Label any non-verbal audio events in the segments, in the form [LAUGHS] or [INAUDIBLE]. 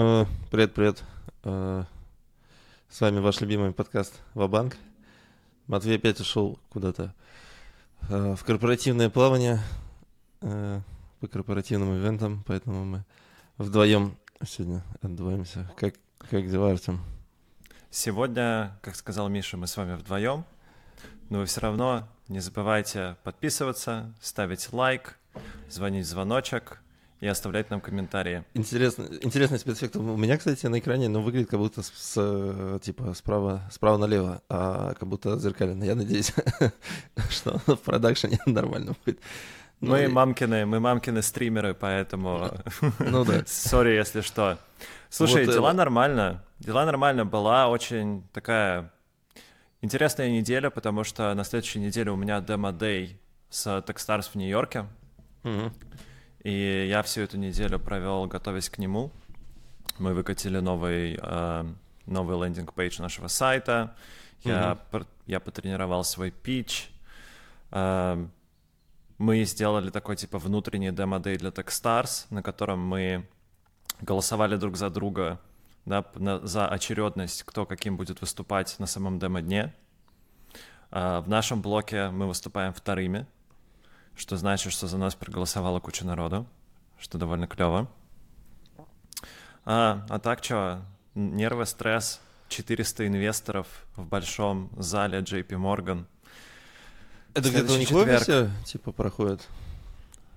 Э, Привет, привет. Э, С вами ваш любимый подкаст Вабанк. Матвей опять ушел куда-то э, в корпоративное плавание по корпоративным ивентам, поэтому мы вдвоем сегодня отдуваемся. Как, как дела, Артем? Сегодня, как сказал Миша, мы с вами вдвоем, но вы все равно не забывайте подписываться, ставить лайк, звонить звоночек и оставлять нам комментарии. Интересно, интересный спецэффект у меня, кстати, на экране, но выглядит как будто с, с, типа справа, справа налево, а как будто зеркально. Я надеюсь, [LAUGHS] что в продакшене [LAUGHS] нормально будет. Ну Мы и- мамкины, мы мамкины стримеры, поэтому... Ну да. [LAUGHS] Сори, если что. Слушай, Вот, э, дела нормально. Дела нормально. Была очень такая интересная неделя, потому что на следующей неделе у меня демо-дей с Techstars в Нью-Йорке. Мгм. И я всю эту неделю провел, готовясь к нему. Мы выкатили новый, э, новый лендинг-пейдж нашего сайта. Я, пр- я потренировал свой пич. Э, мы сделали такой типа внутренний демо-дей для Techstars, на котором мы голосовали друг за друга да, на- за очередность, кто каким будет выступать на самом демо-дне. А, В нашем блоке мы выступаем вторыми, что значит, что за нас проголосовала куча народу, что довольно клево. А, а так что, нервы, стресс, 400 инвесторов в большом зале JP Morgan. Это где-то у них в четверг. офисе, типа, проходит?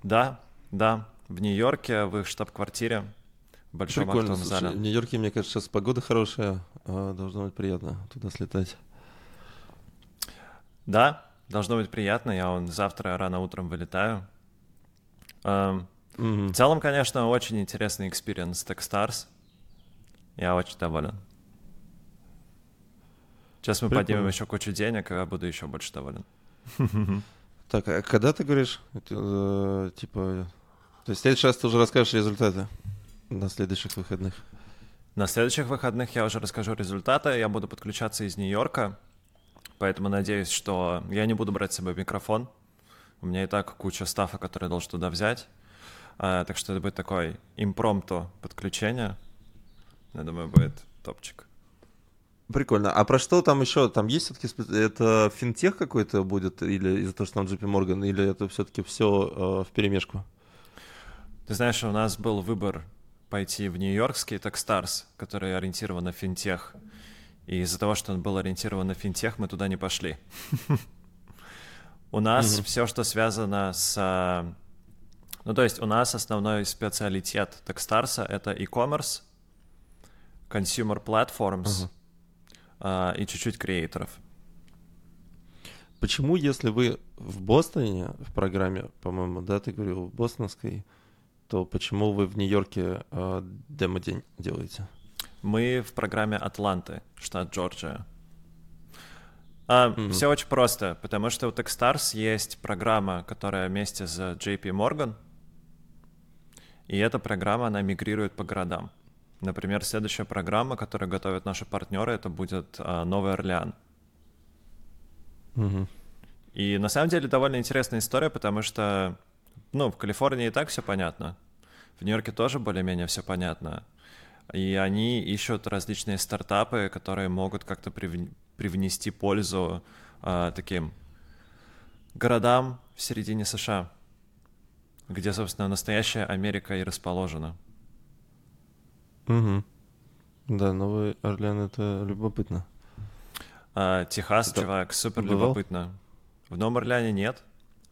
Да, да, в Нью-Йорке, в их штаб-квартире, в большом Прикольно, актовом слушай, зале. в Нью-Йорке, мне кажется, сейчас погода хорошая, а, должно быть приятно туда слетать. Да, должно быть приятно. Я вон завтра рано утром вылетаю. Эм, Мгм. В целом, конечно, очень интересный experience Techstars. Я очень доволен. Сейчас мы Прикольно. поднимем еще кучу денег, и я буду еще больше доволен. [LAUGHS] Так, а когда ты говоришь, это, э, типа, то есть в следующий раз ты уже расскажешь результаты на следующих выходных? На следующих выходных я уже расскажу результаты. Я буду подключаться из Нью-Йорка, поэтому надеюсь, что я не буду брать с собой микрофон. У меня и так куча стафа, который я должен туда взять. А, так что это будет такой импромту подключение. Я думаю, будет топчик. Прикольно. А про что там еще? Там есть все-таки это финтех какой-то будет, или из-за того, что там JP Morgan, или это все-таки все в перемешку? Ты знаешь, у нас был выбор пойти в нью-йоркский Techstars, который ориентирован на финтех. И из-за того, что он был ориентирован на финтех, мы туда не пошли. [LAUGHS] У нас все, что связано с... а, Ну, то есть у нас основной специалитет Techstars — это e-commerce, consumer platforms а, и чуть-чуть креаторов. Почему, если вы в Бостоне, в программе, по-моему, да, ты говорил, в бостонской, то почему вы в Нью-Йорке э, демо-день делаете? Мы в программе Атланты, штат Джорджия. А, Мгм. Все очень просто, потому что у Techstars есть программа, которая вместе с JP Morgan, и эта программа, она мигрирует по городам. Например, следующая программа, которую готовят наши партнеры, это будет а, Новый Орлеан. Мгм. И на самом деле довольно интересная история, потому что, ну, в Калифорнии и так все понятно. В Нью-Йорке тоже более-менее все понятно. И они ищут различные стартапы, которые могут как-то прив- привнести пользу а, таким городам в середине США, где, собственно, настоящая Америка и расположена. Мгм. Да, Новый Орлеан это любопытно. А, Техас, Это чувак, супер любопытно. В Новом Орлеане нет,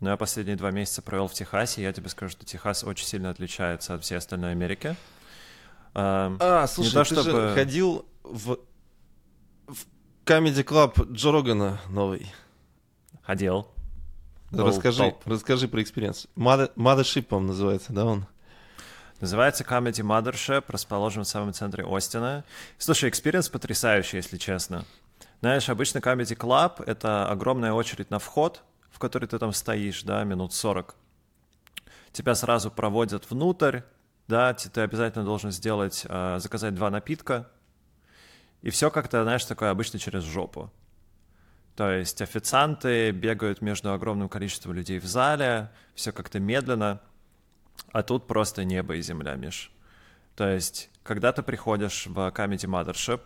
но я последние два месяца провел в Техасе, и я тебе скажу, что Техас очень сильно отличается от всей остальной Америки. А, А, слушай, то, ты же чтобы- ходил в, в Comedy Club Джо Рогана новый. Ходил. Был расскажи, топ. расскажи про experience. Mother- Mothership, по-моему, называется, да, он? Называется Comedy Mothership, расположен в самом центре Остина. Слушай, experience потрясающий, если честно. Знаешь, обычно Comedy Club — это огромная очередь на вход, в которой ты там стоишь, да, минут 40. Тебя сразу проводят внутрь, да, ты обязательно должен сделать, э, заказать два напитка, и все как-то, знаешь, такое обычно через жопу. То есть официанты бегают между огромным количеством людей в зале, все как-то медленно, а тут просто небо и земля, Миш. То есть когда ты приходишь в Comedy Mothership,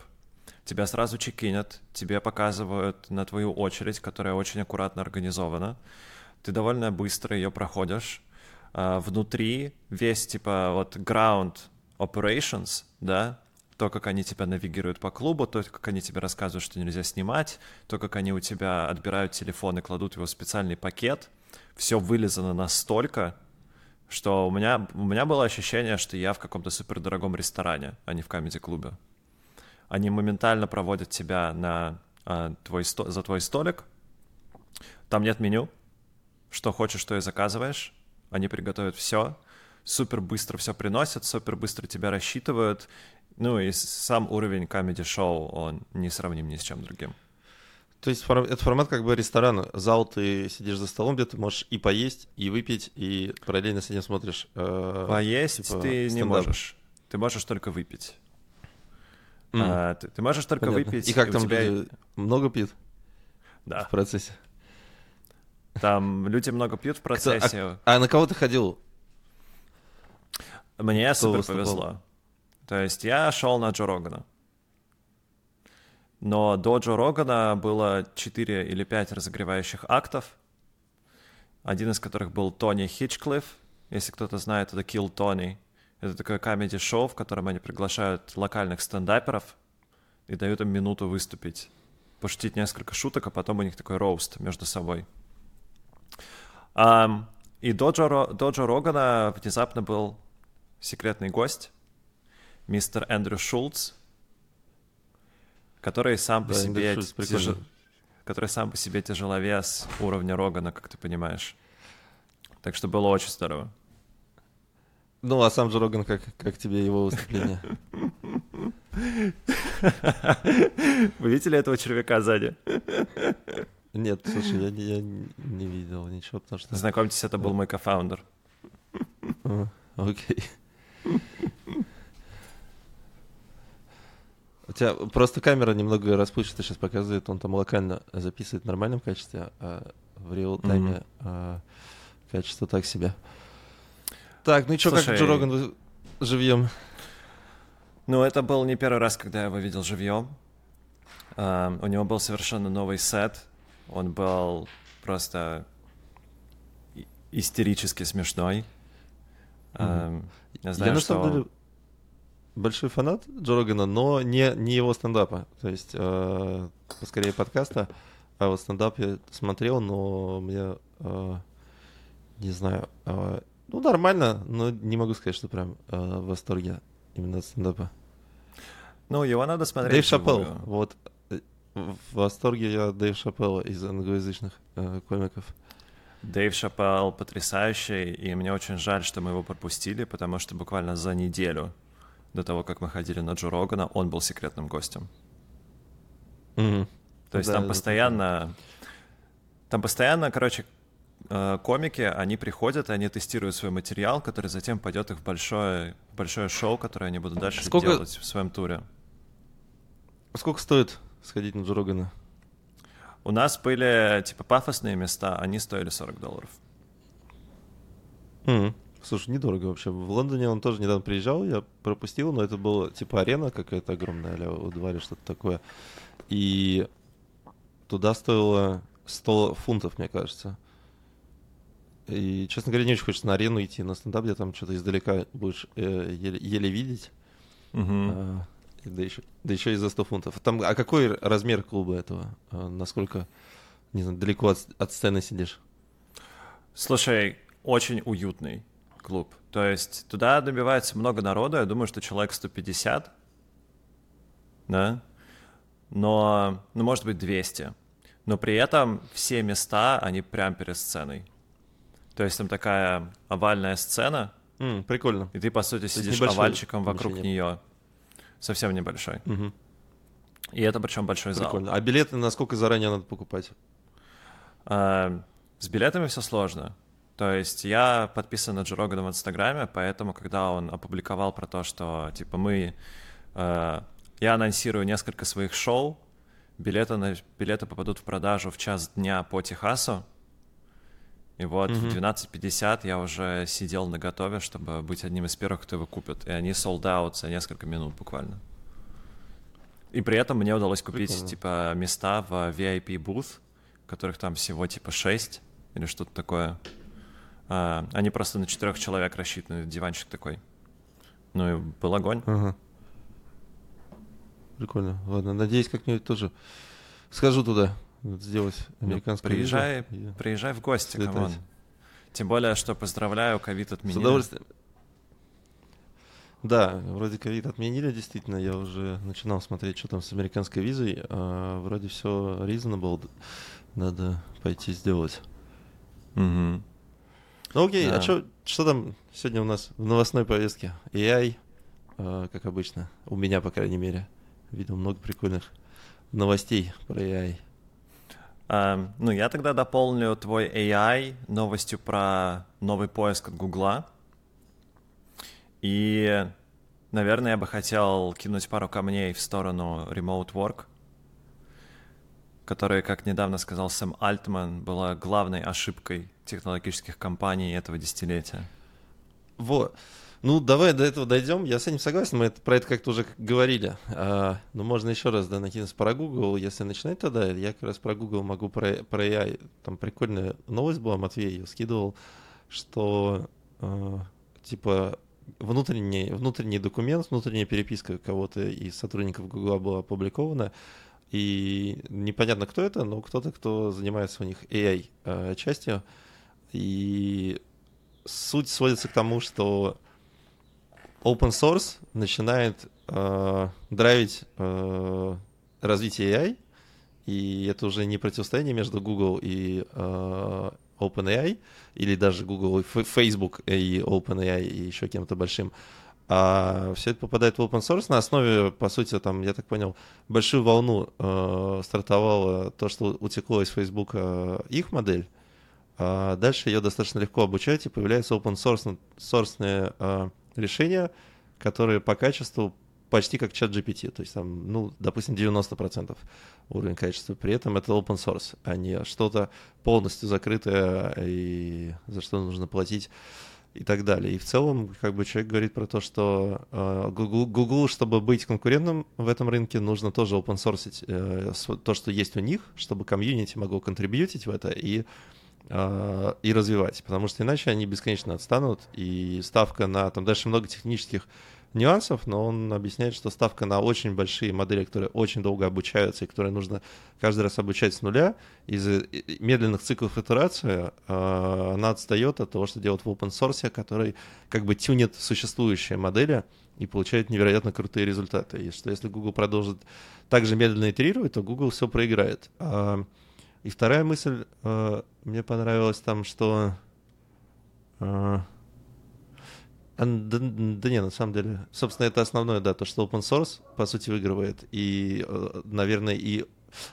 тебя сразу чекинят, тебе показывают на твою очередь, которая очень аккуратно организована. Ты довольно быстро ее проходишь. А, внутри весь, типа, вот ground operations, да, то, как они тебя навигируют по клубу, то, как они тебе рассказывают, что нельзя снимать, то, как они у тебя отбирают телефон и кладут его в специальный пакет, все вылезано настолько, что у меня, у меня было ощущение, что я в каком-то супердорогом ресторане, а не в комедий-клубе. Они моментально проводят тебя на, а, твой сто, за твой столик. Там нет меню. Что хочешь, то и заказываешь. Они приготовят все. Супер быстро все приносят, супер быстро тебя рассчитывают. Ну и сам уровень комедий-шоу, он не сравним ни с чем другим. То есть это формат как бы ресторана. Зал, ты сидишь за столом, где ты можешь и поесть, и выпить, и параллельно с этим смотришь. Э, поесть типа, ты стендап. не можешь. Ты можешь только выпить. Mm. А, ты, ты можешь только Понятно. выпить. И как и там тебя... люди много пьют? Да. В процессе. Там люди много пьют в процессе. Кто, а, а на кого ты ходил? Мне Кто супер выступал? повезло. То есть я шел на Джо Рогана. Но до Джо Рогана было 4 или 5 разогревающих актов, один из которых был Тони Хичклифф. Если кто-то знает, это Kill Tony. Это такое комедий-шоу, в котором они приглашают локальных стендаперов и дают им минуту выступить, пошутить несколько шуток, а потом у них такой роуст между собой. И до Джо, до Джо Рогана внезапно был секретный гость, мистер Эндрю Шулц, который сам по да, себе тяж... который сам по себе тяжеловес уровня Рогана, как ты понимаешь. Так что было очень здорово. Ну, а сам же Роган, как, как тебе его выступление? [LAUGHS] Вы видели этого червяка сзади? Нет, слушай, я, я не видел ничего, потому что... Знакомьтесь, это был мой кофаундер. Окей. У тебя просто камера немного расплывчато сейчас показывает, он там локально записывает в нормальном качестве, а в реал-тайме mm-hmm. а, качество так себе. Так, ну и что, как Джо Роган живьем? Ну, это был не первый раз, когда я его видел живьем. Uh, у него был совершенно новый сет. Он был просто истерически смешной. Mm-hmm. Я знаю, я, что... На самом деле, большой фанат Джо Рогана, но не, не его стендапа. То есть, э, скорее подкаста. А вот стендап я смотрел, но мне, э, не знаю, э, ну, нормально, но не могу сказать, что прям э, в восторге именно от стендапа. Ну, его надо смотреть. Дэйв Шапелл, вот. В восторге я Дэйв Шапелла из англоязычных э, комиков. Дэйв Шапелл потрясающий, и мне очень жаль, что мы его пропустили, потому что буквально за неделю до того, как мы ходили на Джо Рогана, он был секретным гостем. Mm-hmm. То есть да, там постоянно... Там постоянно, короче, э, комики, они приходят, они тестируют свой материал, который затем пойдет их в большое, большое шоу, которое они будут дальше Сколько... делать в своем туре. Сколько стоит сходить на Джо Рогана? У нас были, типа, пафосные места, они стоили 40 долларов. Mm-hmm. Слушай, недорого вообще. В Лондоне он тоже недавно приезжал, я пропустил, но это было типа арена какая-то огромная, а у Дваре что-то такое. И туда стоило 100 фунтов, мне кажется. И, честно говоря, не очень хочется на арену идти, на стендап, где там что-то издалека будешь э, еле, еле видеть. Угу. А, да, еще, да еще и за 100 фунтов. Там, а какой размер клуба этого? А, насколько, не знаю, далеко от, от сцены сидишь? Слушай, очень уютный клуб. То есть туда добивается много народу, я думаю, что человек 150, да, но, ну, может быть, 200. Но при этом все места, они прямо перед сценой. То есть там такая овальная сцена. Mm, прикольно. И ты, по сути, сидишь овальчиком вокруг нее. Совсем небольшой. Угу. И это причем большой Прикольно. зал. А билеты насколько заранее надо покупать? А, с билетами все сложно. То есть я подписан на Джо Рогана в Инстаграме, поэтому, когда он опубликовал про то, что, типа, мы... Э, я анонсирую несколько своих шоу, билеты, на, билеты попадут в продажу в час дня по Техасу, И вот mm-hmm. в 12.50 я уже сидел на готове, чтобы быть одним из первых, кто его купит. И они sold out за несколько минут буквально. И при этом мне удалось купить, Прикольно. типа, места в VIP booth, которых там всего, типа, 6 или что-то такое. А, они просто на четырех человек рассчитаны, диванчик такой. Ну и был огонь. Ага. Прикольно. Ладно, надеюсь, как-нибудь тоже схожу туда сделать американскую ну, приезжай, визу. Приезжай в гости, come on. Тем более, что поздравляю, ковид отменили. С удовольствием. Да, вроде ковид отменили, действительно. Я уже начинал смотреть, что там с американской визой. А вроде все reasonable. Надо пойти сделать. Угу. Ну окей, а да. а что, что там сегодня у нас в новостной повестке? AI, э, как обычно, у меня, по крайней мере. Видел много прикольных новостей про AI. Uh, ну, я тогда дополню твой AI новостью про новый поиск от Гугла. И, наверное, я бы хотел кинуть пару камней в сторону remote work, которая, как недавно сказал Сэм Альтман, была главной ошибкой технологических компаний этого десятилетия. Вот. Ну, давай до этого дойдем. Я с этим согласен, мы это, про это как-то уже говорили. А, но можно еще раз да, накинуться про Google. Если начинать тогда, я как раз про Google могу про, про AI. Там прикольная новость была, Матвей ее скидывал, что а, типа внутренний, внутренний документ, внутренняя переписка кого-то из сотрудников Google была опубликована, и непонятно, кто это, но кто-то, кто занимается у них AI-частью. А, и суть сводится к тому, что open source начинает э, драйвить э, развитие AI, и это уже не противостояние между Google и э, OpenAI, или даже Google и Facebook и OpenAI и еще кем-то большим, а все это попадает в open source. На основе, по сути, там, я так понял, большую волну э, стартовало то, что утекло из Facebook э, их модель, а дальше ее достаточно легко обучать, и появляются open source, source э, решения, которые по качеству почти как чат GPT, то есть там, ну, допустим, 90% уровень качества. При этом это open source, а не что-то полностью закрытое и за что нужно платить и так далее. И в целом, как бы человек говорит про то, что э, Google, Google, чтобы быть конкурентным в этом рынке, нужно тоже open source э, то, что есть у них, чтобы комьюнити могло контрибьютить в это и и развивать, потому что иначе они бесконечно отстанут, и ставка на, там дальше много технических нюансов, но он объясняет, что ставка на очень большие модели, которые очень долго обучаются и которые нужно каждый раз обучать с нуля, из-за медленных циклов итерации а, она отстает от того, что делают в open source, который как бы тюнит существующие модели и получает невероятно крутые результаты. И что если Google продолжит также медленно итерировать, то Google все проиграет. И вторая мысль, э, мне понравилась там, что... Э, да, да не, на самом деле, собственно, это основное, да, то, что open source, по сути, выигрывает. И, э, наверное, и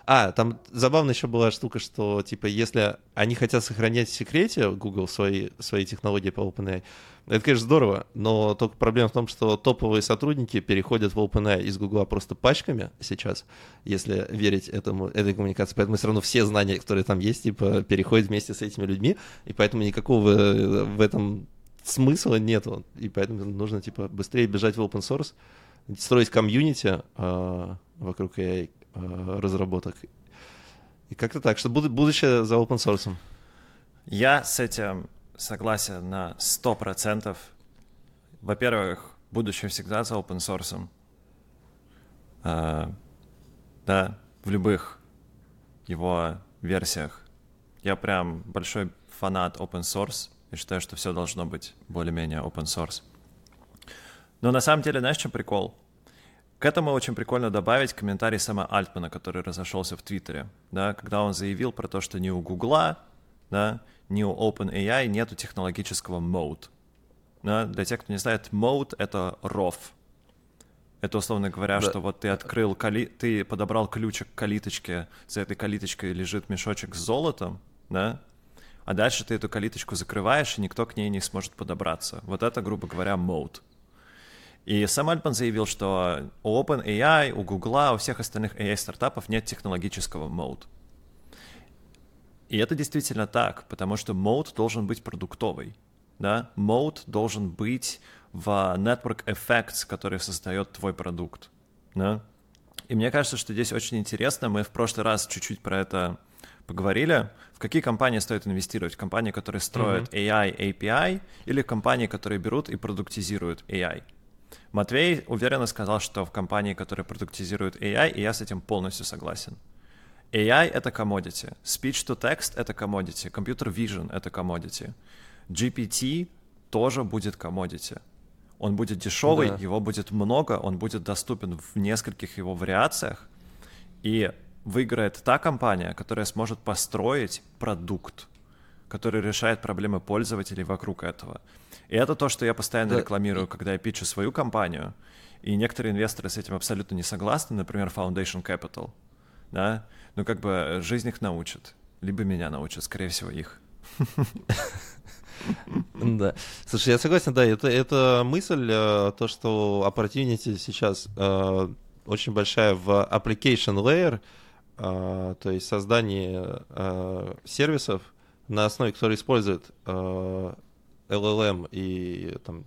а, там забавно еще была штука, что, типа, если они хотят сохранять в секрете Google свои, свои технологии по OpenAI, это, конечно, здорово, но только проблема в том, что топовые сотрудники переходят в OpenAI из Google просто пачками сейчас, если верить этому, этой коммуникации. Поэтому все равно все знания, которые там есть, типа, переходят вместе с этими людьми, и поэтому никакого э, в этом смысла нету. И поэтому нужно, типа, быстрее бежать в open source, строить комьюнити э, вокруг AI, разработок. И как-то так, что будущее за open source. Я с этим согласен на 100%. Во-первых, будущее всегда за open source. А, да, в любых его версиях. Я прям большой фанат open source и считаю, что все должно быть более-менее open source. Но на самом деле, знаешь, что прикол? К этому очень прикольно добавить комментарий Сэма Альтмана, который разошелся в Твиттере, да, когда он заявил про то, что ни у Гугла, да, ни у OpenAI нету технологического mode. Да, для тех, кто не знает, mode — это ROV. Это, условно говоря, да. что вот ты открыл, кали... ты подобрал ключик к калиточке, за этой калиточкой лежит мешочек с золотом, да, а дальше ты эту калиточку закрываешь, и никто к ней не сможет подобраться. Вот это, грубо говоря, mode. И сам Альпан заявил, что у OpenAI, у Google, у всех остальных AI-стартапов нет технологического мод. И это действительно так, потому что мод должен быть продуктовый. Да? Мод должен быть в network effects, который создает твой продукт. Да? И мне кажется, что здесь очень интересно. Мы в прошлый раз чуть-чуть про это поговорили. В какие компании стоит инвестировать? В компании, которые строят mm-hmm. AI, API, или компании, которые берут и продуктизируют AI? Матвей уверенно сказал, что в компании, которые продуктизируют AI, и я с этим полностью согласен. AI — это commodity, speech-to-text — это commodity, computer vision — это commodity, GPT тоже будет commodity. Он будет дешевый, да. его будет много, он будет доступен в нескольких его вариациях, и выиграет та компания, которая сможет построить продукт, который решает проблемы пользователей вокруг этого. И это то, что я постоянно да. рекламирую, когда я питчу свою компанию, и некоторые инвесторы с этим абсолютно не согласны, например, Foundation Capital, да, ну как бы жизнь их научит, либо меня научат, скорее всего, их. [LAUGHS] Да. Слушай, я согласен, да, это, это мысль, э, то, что opportunity сейчас э, очень большая в application layer, э, то есть создание сервисов, на основе которых используют LLM и там,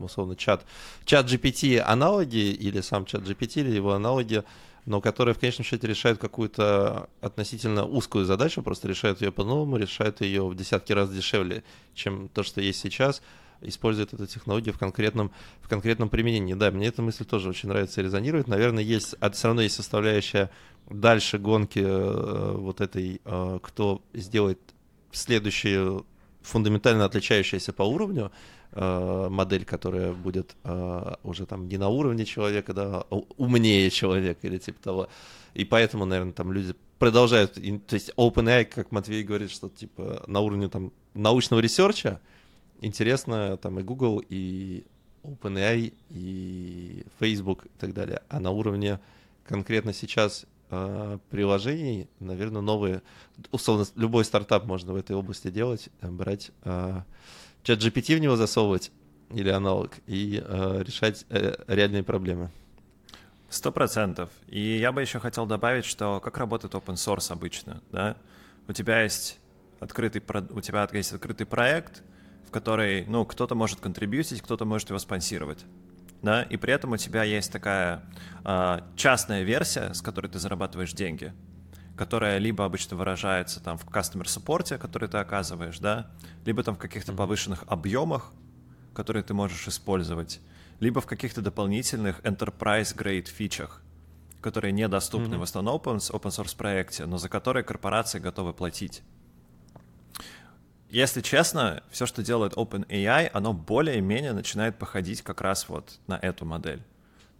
условно чат, чат GPT аналоги или сам чат GPT или его аналоги, но которые в конечном счете решают какую-то относительно узкую задачу, просто решают ее по-новому, решают ее в десятки раз дешевле, чем то, что есть сейчас, используют эту технологию в конкретном, в конкретном применении. Да, мне эта мысль тоже очень нравится и резонирует. Наверное, есть, а все равно есть составляющая дальше гонки э, вот этой, э, кто сделает следующую фундаментально отличающаяся по уровню, Э, модель, которая будет э, уже там не на уровне человека, да, а умнее человека или типа того. И поэтому, наверное, там люди продолжают, то есть OpenAI, как Матвей говорит, что типа на уровне там научного research а интересно там и Google, и OpenAI, и Facebook и так далее. А на уровне конкретно сейчас приложений, наверное, новые, условно, любой стартап можно в этой области делать, брать ChatGPT в него засовывать или аналог и э, решать э, реальные проблемы. Сто процентов. И я бы еще хотел добавить, что как работает open source обычно, да? У тебя есть открытый, у тебя есть открытый проект, в который, ну, кто-то может контрибьютить, кто-то может его спонсировать, да? И при этом у тебя есть такая э, частная версия, с которой ты зарабатываешь деньги, которая либо обычно выражается там в support, который ты оказываешь, да, либо там в каких-то повышенных объемах, которые ты можешь использовать, либо в каких-то дополнительных enterprise grade фичах, которые недоступны mm-hmm. в основном open, open source проекте, но за которые корпорации готовы платить. Если честно, все, что делает OpenAI, оно более-менее начинает походить как раз вот на эту модель.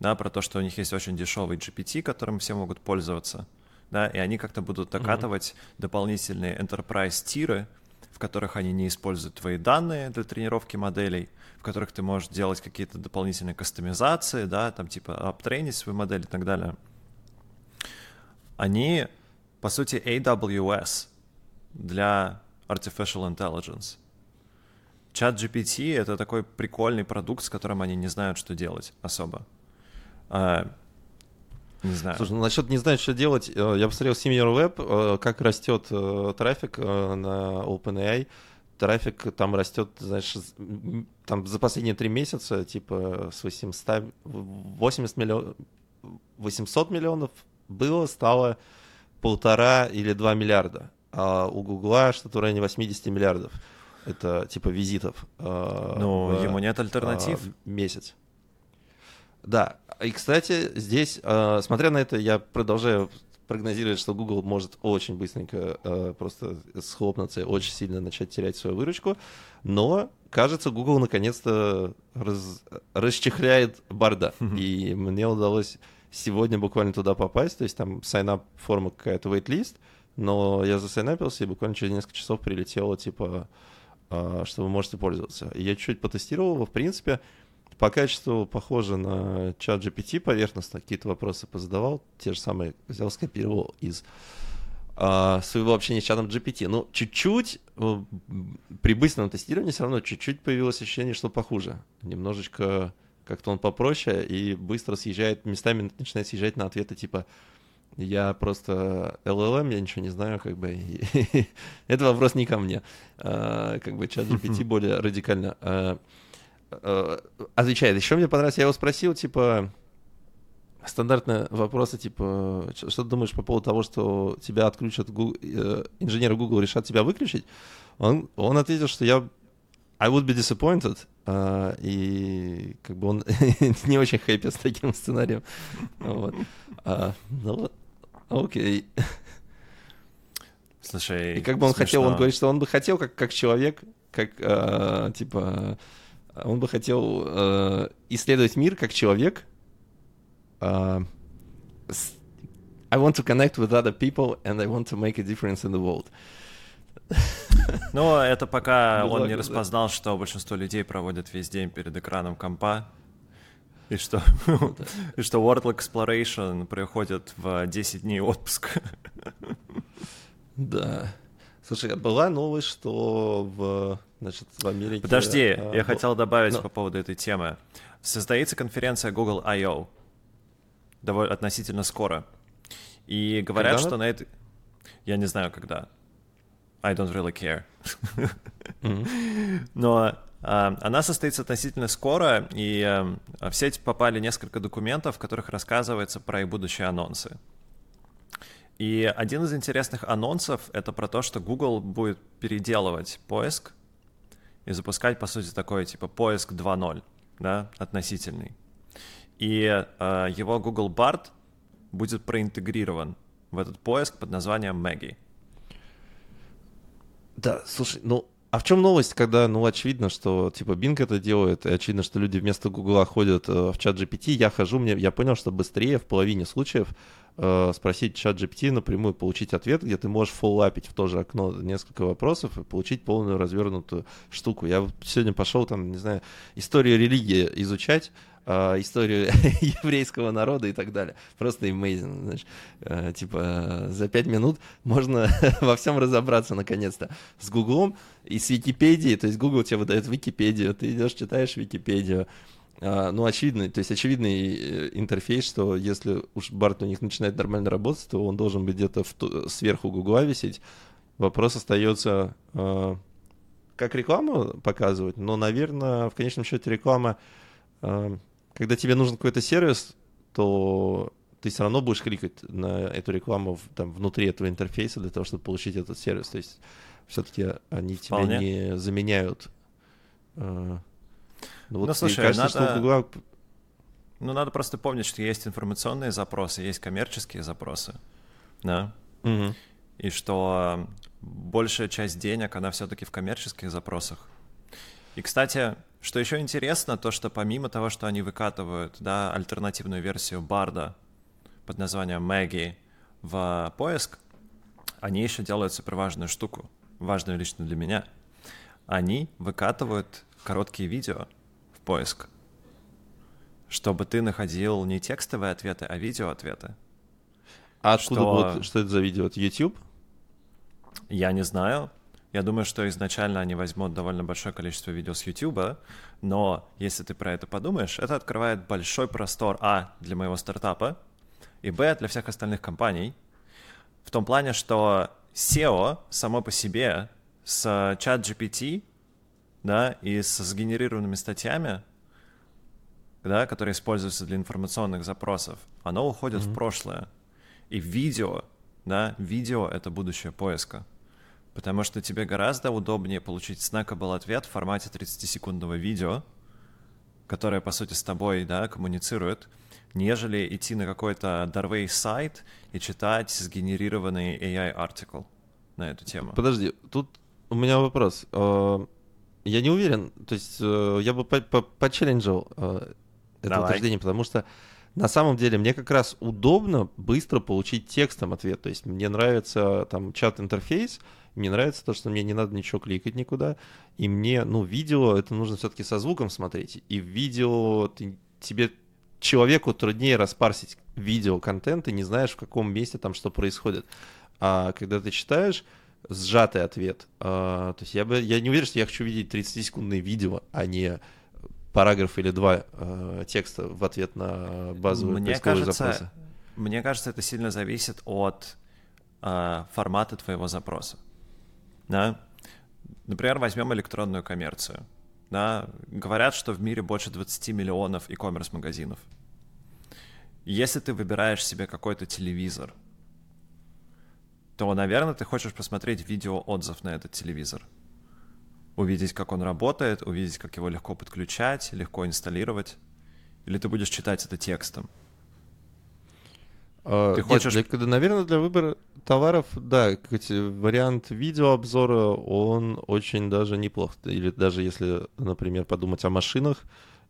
Да, про то, что у них есть очень дешевый GPT, которым все могут пользоваться — да, и они как-то будут докатывать mm-hmm. дополнительные enterprise тиры, в которых они не используют твои данные для тренировки моделей, в которых ты можешь делать какие-то дополнительные кастомизации, да, там типа аптрейнить свою модель и так далее. Они, по сути, AWS для Artificial Intelligence. Чат GPT — это такой прикольный продукт, с которым они не знают, что делать особо. А, не знаю. Слушай, ну насчет не знаю, что делать, э, я посмотрел Similar Web, э, как растет э, трафик на OpenAI. Трафик там растет, знаешь, там за последние три месяца, типа с 800, 80 миллионов, 800 миллионов было, стало полтора или два миллиарда. А у Гугла что-то в районе 80 миллиардов. Это типа визитов. Ну, в, ему нет альтернатив. Месяц. Да, и, кстати, здесь, э, смотря на это, я продолжаю прогнозировать, что Google может очень быстренько э, просто схлопнуться и очень сильно начать терять свою выручку. Но, кажется, Google наконец-то раз, расчехляет барда. [LAUGHS] И мне удалось сегодня буквально туда попасть. То есть там сайнап форма какая-то waitlist, но я засайнапился, и буквально через несколько часов прилетело, типа, э, что вы можете пользоваться. Я чуть-чуть потестировал его, в принципе, по качеству похоже на чат GPT поверхностно, какие-то вопросы позадавал, те же самые взял, скопировал из а, своего общения с чатом GPT. Ну, чуть-чуть, э, при быстром тестировании все равно чуть-чуть появилось ощущение, что похуже. Немножечко как-то он попроще и быстро съезжает, местами начинает съезжать на ответы типа Я просто LLM, я ничего не знаю, как бы. [LAUGHS] Это вопрос не ко мне. А, как бы чат GPT более радикально а, а, отвечает. Еще мне понравилось, я его спросил, типа, стандартные вопросы, типа, что ты думаешь по поводу того, что тебя отключат, Google, э, инженеры Google решат тебя выключить? Он, он ответил, что я I would be disappointed, uh, и как бы он [LAUGHS] не очень хэппи с таким сценарием. Вот. Uh, ну окей. Слушай, И как бы он смешно. хотел, он говорит, что он бы хотел как, как человек, как, uh, типа, он бы хотел uh, исследовать мир как человек. Uh, I want to connect with other people and I want to make a difference in the world. Ну, это пока [LAUGHS] он не распознал, что большинство людей проводят весь день перед экраном компа, и что, и что World Exploration приходит в 10 дней отпуска. Да. Слушай, была новость, что в, значит, в Америке... Подожди, а, я хотел добавить но... по поводу этой темы. Состоится конференция Google I.O. довольно относительно скоро. И говорят, когда? что на это... Я не знаю, когда. I don't really care. Но э, она состоится относительно скоро, и э, в сеть попали несколько документов, в которых рассказывается про их будущие анонсы. И один из интересных анонсов — это про то, что Google будет переделывать поиск и запускать, по сути, такой типа поиск 2.0, да, относительный. И э, его Google Bard будет проинтегрирован в этот поиск под названием Maggie. Да, слушай, ну, а в чем новость, когда, ну, очевидно, что, типа, Bing это делает, и очевидно, что люди вместо Гугла ходят э, в чат GPT, я хожу, мне, я понял, что быстрее в половине случаев э, спросить чат GPT напрямую, получить ответ, где ты можешь фоллапить в то же окно несколько вопросов и получить полную развернутую штуку. Я сегодня пошел, там, не знаю, историю религии изучать, э, историю [LAUGHS] еврейского народа и так далее. Просто amazing, знаешь. Э, типа за пять минут можно [LAUGHS] во всем разобраться наконец-то. С Гуглом и с Википедией, то есть Google тебе выдает Википедию, ты идешь, читаешь Википедию, а, ну, очевидно, то есть очевидный э, интерфейс, что если уж Барт у них начинает нормально работать, то он должен быть где-то в, сверху Гугла висеть. Вопрос остается, э, как рекламу показывать, но, наверное, в конечном счете реклама э, когда тебе нужен какой-то сервис, то ты все равно будешь кликать на эту рекламу там, внутри этого интерфейса для того, чтобы получить этот сервис. То есть все-таки они тебя Вполне. не заменяют. Э, ну, вот ну слушай, кажется, надо... что Google... Ну, надо просто помнить, что есть информационные запросы, есть коммерческие запросы, да? Угу. И что большая часть денег, она все-таки в коммерческих запросах. И, кстати, что еще интересно, то что помимо того, что они выкатывают да, альтернативную версию Барда под названием Maggie в поиск, они еще делают супер важную штуку, важную лично для меня. Они выкатывают короткие видео поиск, чтобы ты находил не текстовые ответы, а видео ответы. А откуда что... будет, что это за видео? Это YouTube? Я не знаю. Я думаю, что изначально они возьмут довольно большое количество видео с YouTube, но если ты про это подумаешь, это открывает большой простор, а, для моего стартапа, и, б, для всех остальных компаний, в том плане, что SEO само по себе с чат GPT, да, и с сгенерированными статьями, да, которые используются для информационных запросов, оно уходит mm-hmm. в прошлое. И видео, да, видео — это будущее поиска потому что тебе гораздо удобнее получить snackable ответ в формате 30-секундного видео, которое, по сути, с тобой, да, коммуницирует, нежели идти на какой-то Darway сайт и читать сгенерированный AI-артикл на эту тему. Подожди, тут у меня вопрос. Э, я не уверен, то есть э, я бы почелленджил э, это Давай. утверждение, потому что на самом деле мне как раз удобно быстро получить текстом ответ. То есть мне нравится там чат-интерфейс, мне нравится то, что мне не надо ничего кликать никуда. И мне, ну, видео, это нужно все-таки со звуком смотреть. И в видео ты, тебе человеку труднее распарсить видео-контент, и не знаешь, в каком месте там что происходит. А когда ты читаешь, сжатый ответ. А, то есть я, бы, я не уверен, что я хочу видеть 30-секундные видео, а не параграф или два а, текста в ответ на базовые мне кажется, запросы. мне кажется, это сильно зависит от э, формата твоего запроса. Да? Например, возьмем электронную коммерцию. Да? Говорят, что в мире больше 20 миллионов e-commerce магазинов. Если ты выбираешь себе какой-то телевизор, то, наверное, ты хочешь посмотреть видео отзыв на этот телевизор. Увидеть, как он работает, увидеть, как его легко подключать, легко инсталлировать. Или ты будешь читать это текстом. А, ты хочешь... Нет, для, наверное, для выбора товаров, да, вариант видеообзора, он очень даже неплох. Или даже если, например, подумать о машинах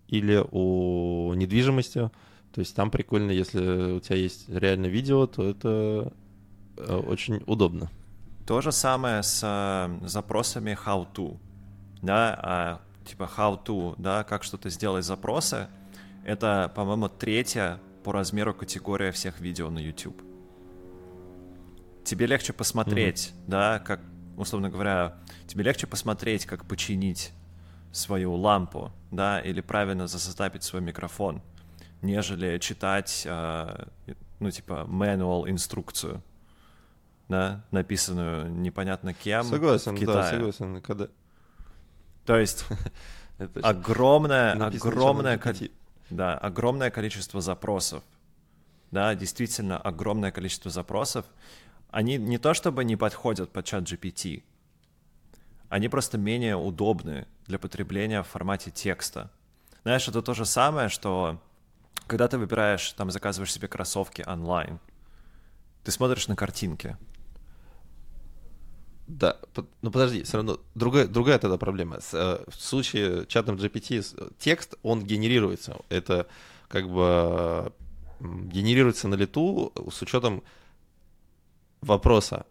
или о недвижимости, то есть там прикольно, если у тебя есть реально видео, то это очень удобно. То же самое с э, запросами how to, да, а, типа how to, да, как что-то сделать запросы, это, по-моему, третья по размеру категория всех видео на YouTube. Тебе легче посмотреть, mm-hmm. да, как, условно говоря, тебе легче посмотреть, как починить свою лампу, да, или правильно засетапить свой микрофон, нежели читать, э, ну, типа, manual инструкцию, да, написанную непонятно кем согласен, в Китае. Да, согласен, когда... То есть [LAUGHS] огромное, огромное да, огромное количество запросов. Да, действительно огромное количество запросов. Они не то чтобы не подходят под чат GPT, они просто менее удобны для потребления в формате текста. Знаешь, это то же самое, что когда ты выбираешь, там, заказываешь себе кроссовки онлайн, ты смотришь на картинки. Да, ну подожди, все равно другая, другая тогда проблема. Э, в случае чатом GPT текст, он генерируется. Это как бы генерируется на лету с учетом вопроса.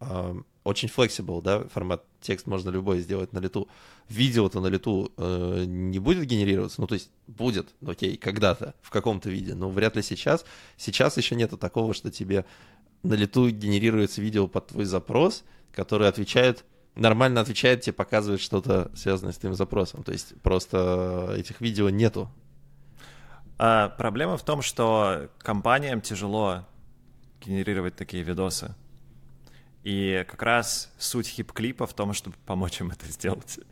Э, очень flexible, да, формат текст можно любой сделать на лету. Видео-то на лету э, не будет генерироваться, ну то есть будет, окей, когда-то, в каком-то виде, но вряд ли сейчас. Сейчас еще нету такого, что тебе на лету генерируется видео под твой запрос, который отвечает, нормально отвечает, тебе показывает что-то связанное с твоим запросом. То есть просто этих видео нету. А проблема в том, что компаниям тяжело генерировать такие видосы. И как раз суть хип-клипа в том, чтобы помочь им это сделать. [LAUGHS]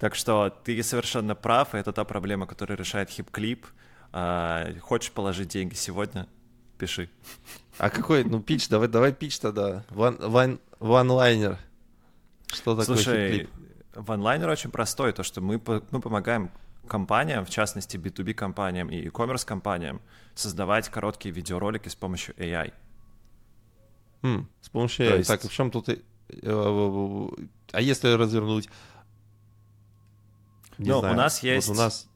Так что ты совершенно прав, и это та проблема, которая решает хип-клип. А, хочешь положить деньги сегодня? Пиши. А какой, ну, пич, давай, давай пич тогда. Ван, ван, ванлайнер. Что такое Слушай, ванлайнер очень простой, то, что мы, мы помогаем компаниям, в частности B2B компаниям и e-commerce компаниям, создавать короткие видеоролики с помощью AI. Хм, с помощью AI. Есть... Так, в чем тут... Э, а если развернуть... Не ну, знаю. у нас есть... Вот у нас...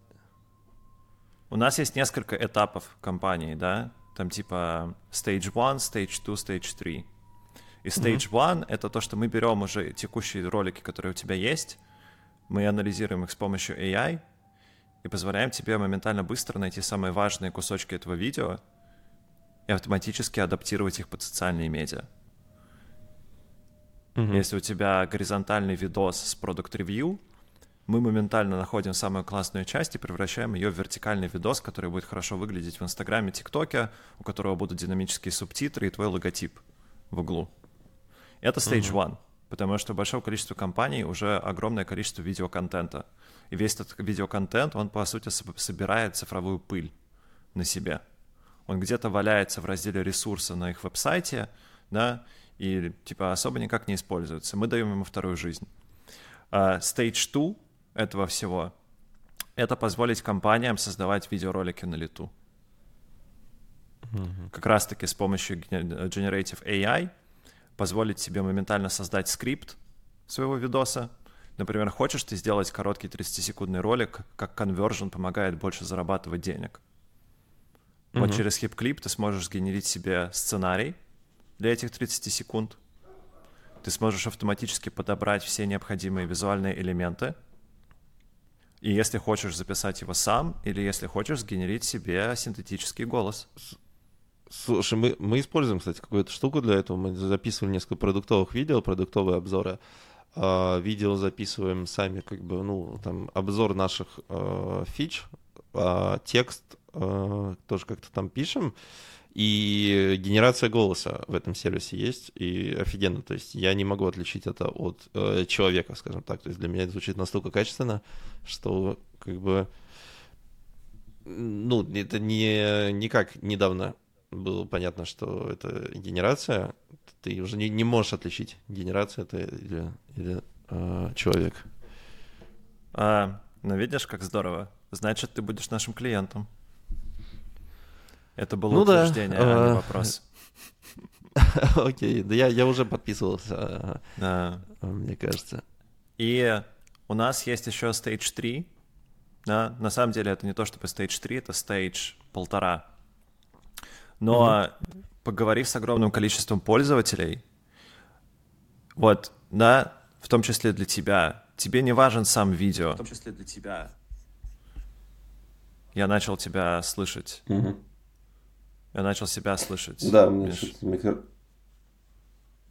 У нас есть несколько этапов компании, да? Там типа stage 1, stage 2, stage 3. И stage 1 mm-hmm. это то, что мы берем уже текущие ролики, которые у тебя есть, мы анализируем их с помощью AI и позволяем тебе моментально быстро найти самые важные кусочки этого видео и автоматически адаптировать их под социальные медиа. Mm-hmm. Если у тебя горизонтальный видос с продукт ревью мы моментально находим самую классную часть и превращаем ее в вертикальный видос, который будет хорошо выглядеть в Инстаграме, ТикТоке, у которого будут динамические субтитры и твой логотип в углу. Это stage one, потому что у большого количества компаний уже огромное количество видеоконтента. И весь этот видеоконтент, он, по сути, собирает цифровую пыль на себе. Он где-то валяется в разделе ресурса на их веб-сайте, да, и типа особо никак не используется. Мы даем ему вторую жизнь. Uh, stage 2 этого всего, это позволить компаниям создавать видеоролики на лету. Mm-hmm. Как раз-таки с помощью Generative AI позволить себе моментально создать скрипт своего видоса. Например, хочешь ты сделать короткий 30-секундный ролик, как conversion помогает больше зарабатывать денег. Mm-hmm. Вот через HipClip ты сможешь сгенерить себе сценарий для этих 30 секунд. Ты сможешь автоматически подобрать все необходимые визуальные элементы — и если хочешь записать его сам, или если хочешь сгенерить себе синтетический голос. Слушай, мы, мы используем, кстати, какую-то штуку для этого. Мы записывали несколько продуктовых видео, продуктовые обзоры. А, видео записываем сами, как бы, ну, там, обзор наших а, фич, а, текст э, тоже как-то там пишем, и генерация голоса в этом сервисе есть, и офигенно. То есть я не могу отличить это от э, человека, скажем так. То есть для меня это звучит настолько качественно, что как бы... Ну, это не, не как недавно было понятно, что это генерация. Ты уже не, не можешь отличить, генерация это или, или э, человек. А, ну, видишь, как здорово. Значит, ты будешь нашим клиентом. Это было ну, утверждение, да. а не вопрос. [LAUGHS] Окей, да я, я уже подписывался, да. мне кажется. И у нас есть еще Stage 3. Да? На самом деле это не то чтобы Stage 3, это Stage полтора. Но mm-hmm. поговорив с огромным количеством пользователей, вот, да, в том числе для тебя, тебе не важен сам видео. В том числе для тебя. Я начал тебя слышать. Mm-hmm. Я начал себя слышать. Да, мне микро...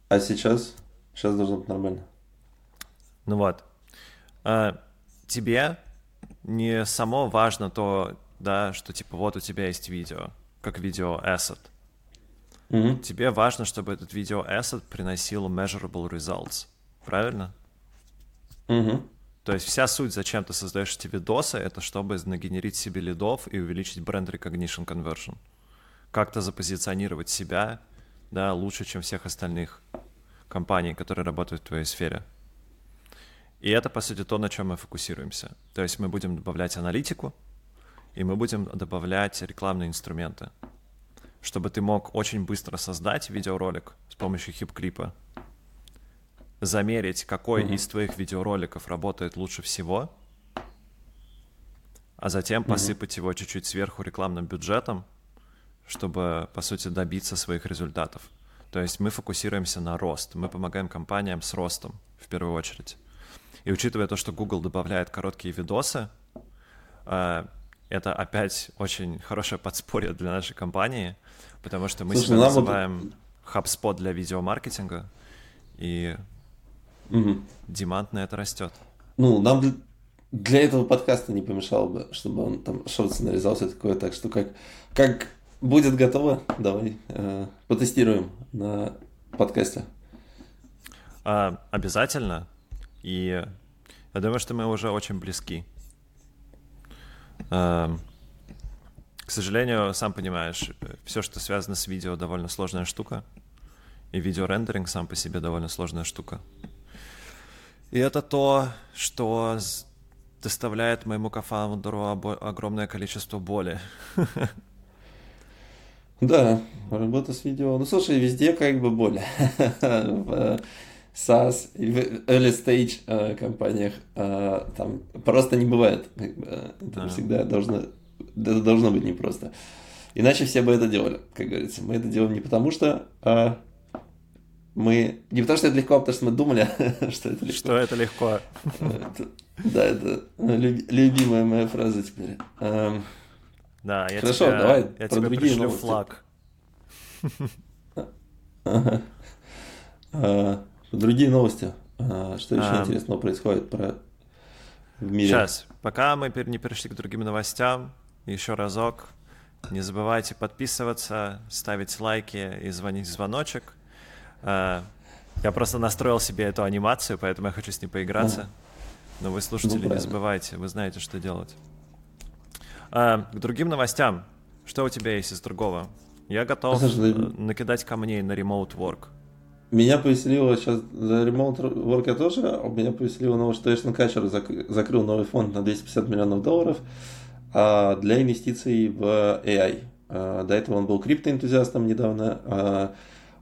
А сейчас? Сейчас должно быть нормально. Ну вот. А, тебе не само важно то, да, что типа вот у тебя есть видео, как видео asset. Mm-hmm. Тебе важно, чтобы этот видео asset приносил measurable results. Правильно? Mm-hmm. То есть вся суть, зачем ты создаешь эти видосы, это чтобы нагенерить себе лидов и увеличить бренд recognition conversion как-то запозиционировать себя, да, лучше, чем всех остальных компаний, которые работают в твоей сфере. И это, по сути, то, на чем мы фокусируемся. То есть мы будем добавлять аналитику, и мы будем добавлять рекламные инструменты, чтобы ты мог очень быстро создать видеоролик с помощью хип-клипа, замерить, какой mm-hmm. из твоих видеороликов работает лучше всего, а затем mm-hmm. посыпать его чуть-чуть сверху рекламным бюджетом, чтобы, по сути, добиться своих результатов. То есть мы фокусируемся на рост, мы помогаем компаниям с ростом в первую очередь. И учитывая то, что Google добавляет короткие видосы, э, это опять очень хорошее подспорье для нашей компании, потому что мы Слушай, себя называем вот... HubSpot для видеомаркетинга, и угу. демант на это растет. Ну, нам для этого подкаста не помешало бы, чтобы он там шорты нарезал все такое, так что как, как Будет готово. Давай э, потестируем на подкасте. А, обязательно. И я думаю, что мы уже очень близки. А, к сожалению, сам понимаешь, все, что связано с видео, довольно сложная штука. И видеорендеринг сам по себе довольно сложная штука. И это то, что доставляет моему кофаундеру огромное количество боли. [LAUGHS] Да, работа с видео. Ну, слушай, везде как бы боль. [LAUGHS] в SaaS и в early stage э, компаниях э, там просто не бывает. Это да. всегда должно, это должно быть непросто. Иначе все бы это делали, как говорится. Мы это делаем не потому, что а мы... Не потому, что это легко, а потому что мы думали, [LAUGHS] что это легко. Что это легко. да, это любимая моя фраза теперь. Да, я Хорошо, тебя, давай я тебе другие пришлю новости. флаг. А, другие новости. А, что еще интересного происходит про в мире? Сейчас, пока мы не перешли к другим новостям, еще разок. Не забывайте подписываться, ставить лайки и звонить в звоночек. А, я просто настроил себе эту анимацию, поэтому я хочу с ней поиграться. Но вы, слушатели, ну, не забывайте, вы знаете, что делать. А, к другим новостям. Что у тебя есть из другого? Я готов Слушай, э, накидать камней на remote work. Меня повеселило сейчас за remote work я тоже, а меня повеселило новость, что Эштон Качер зак- закрыл новый фонд на 250 миллионов долларов а, для инвестиций в AI. А, до этого он был криптоэнтузиастом недавно. А,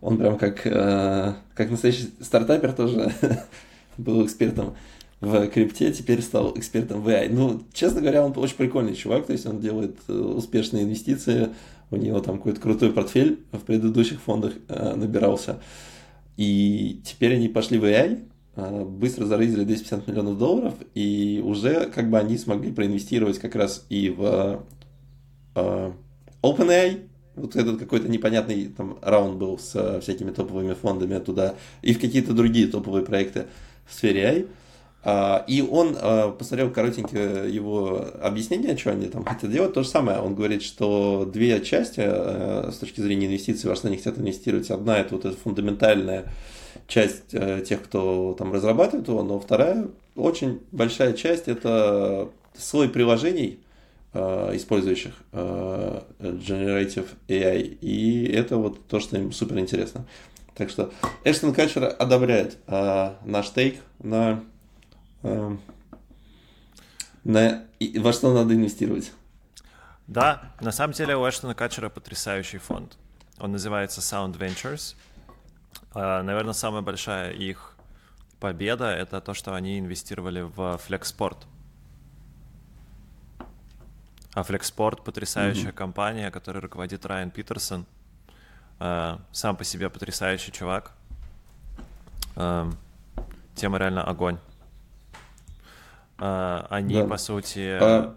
он прям как, а, как настоящий стартапер тоже [LAUGHS] был экспертом в крипте, теперь стал экспертом в AI. Ну, честно говоря, он очень прикольный чувак, то есть он делает э, успешные инвестиции, у него там какой-то крутой портфель в предыдущих фондах э, набирался. И теперь они пошли в AI, э, быстро зарызили 250 миллионов долларов, и уже как бы они смогли проинвестировать как раз и в OpenAI, вот этот какой-то непонятный там раунд был с всякими топовыми фондами туда, и в какие-то другие топовые проекты в сфере AI. А, и он а, посмотрел коротенькое его объяснение, что они там хотят делать. То же самое. Он говорит, что две части с точки зрения инвестиций, во что они хотят инвестировать. Одна это вот эта фундаментальная часть тех, кто там разрабатывает его, но вторая очень большая часть это слой приложений, использующих Generative AI. И это вот то, что им супер интересно. Так что Эштон Катчер одобряет наш тейк на Эм, на, во что надо инвестировать. Да, на самом деле у Эштона Катчера потрясающий фонд. Он называется Sound Ventures. А, наверное, самая большая их победа — это то, что они инвестировали в Flexport. А Flexport — потрясающая mm-hmm. компания, которой руководит Райан Питерсон. А, сам по себе потрясающий чувак. А, тема реально огонь. А, они, да. по сути... А...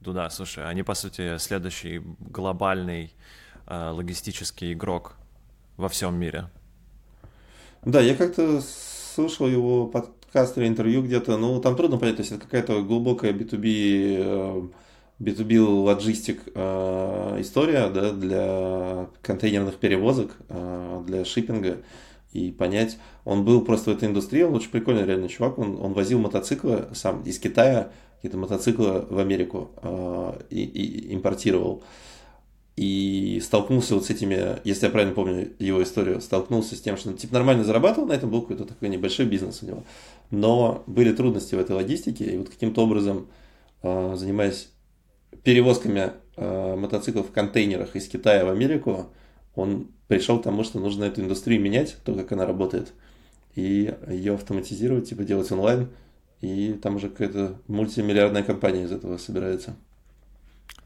Ну да, слушай, они, по сути, следующий глобальный э, логистический игрок во всем мире. Да, я как-то слушал его подкаст или интервью где-то, ну, там трудно понять, то есть это какая-то глубокая B2B, B2B логистик э, история, да, для контейнерных перевозок, э, для шиппинга и понять. Он был просто в этой индустрии, он очень прикольный реально чувак, он, он возил мотоциклы сам из Китая, какие-то мотоциклы в Америку э, и, и импортировал. И столкнулся вот с этими, если я правильно помню его историю, столкнулся с тем, что типа нормально зарабатывал на этом, был какой-то такой небольшой бизнес у него. Но были трудности в этой логистике, и вот каким-то образом, э, занимаясь перевозками э, мотоциклов в контейнерах из Китая в Америку, он пришел к тому, что нужно эту индустрию менять, то, как она работает, и ее автоматизировать, типа делать онлайн, и там уже какая-то мультимиллиардная компания из этого собирается.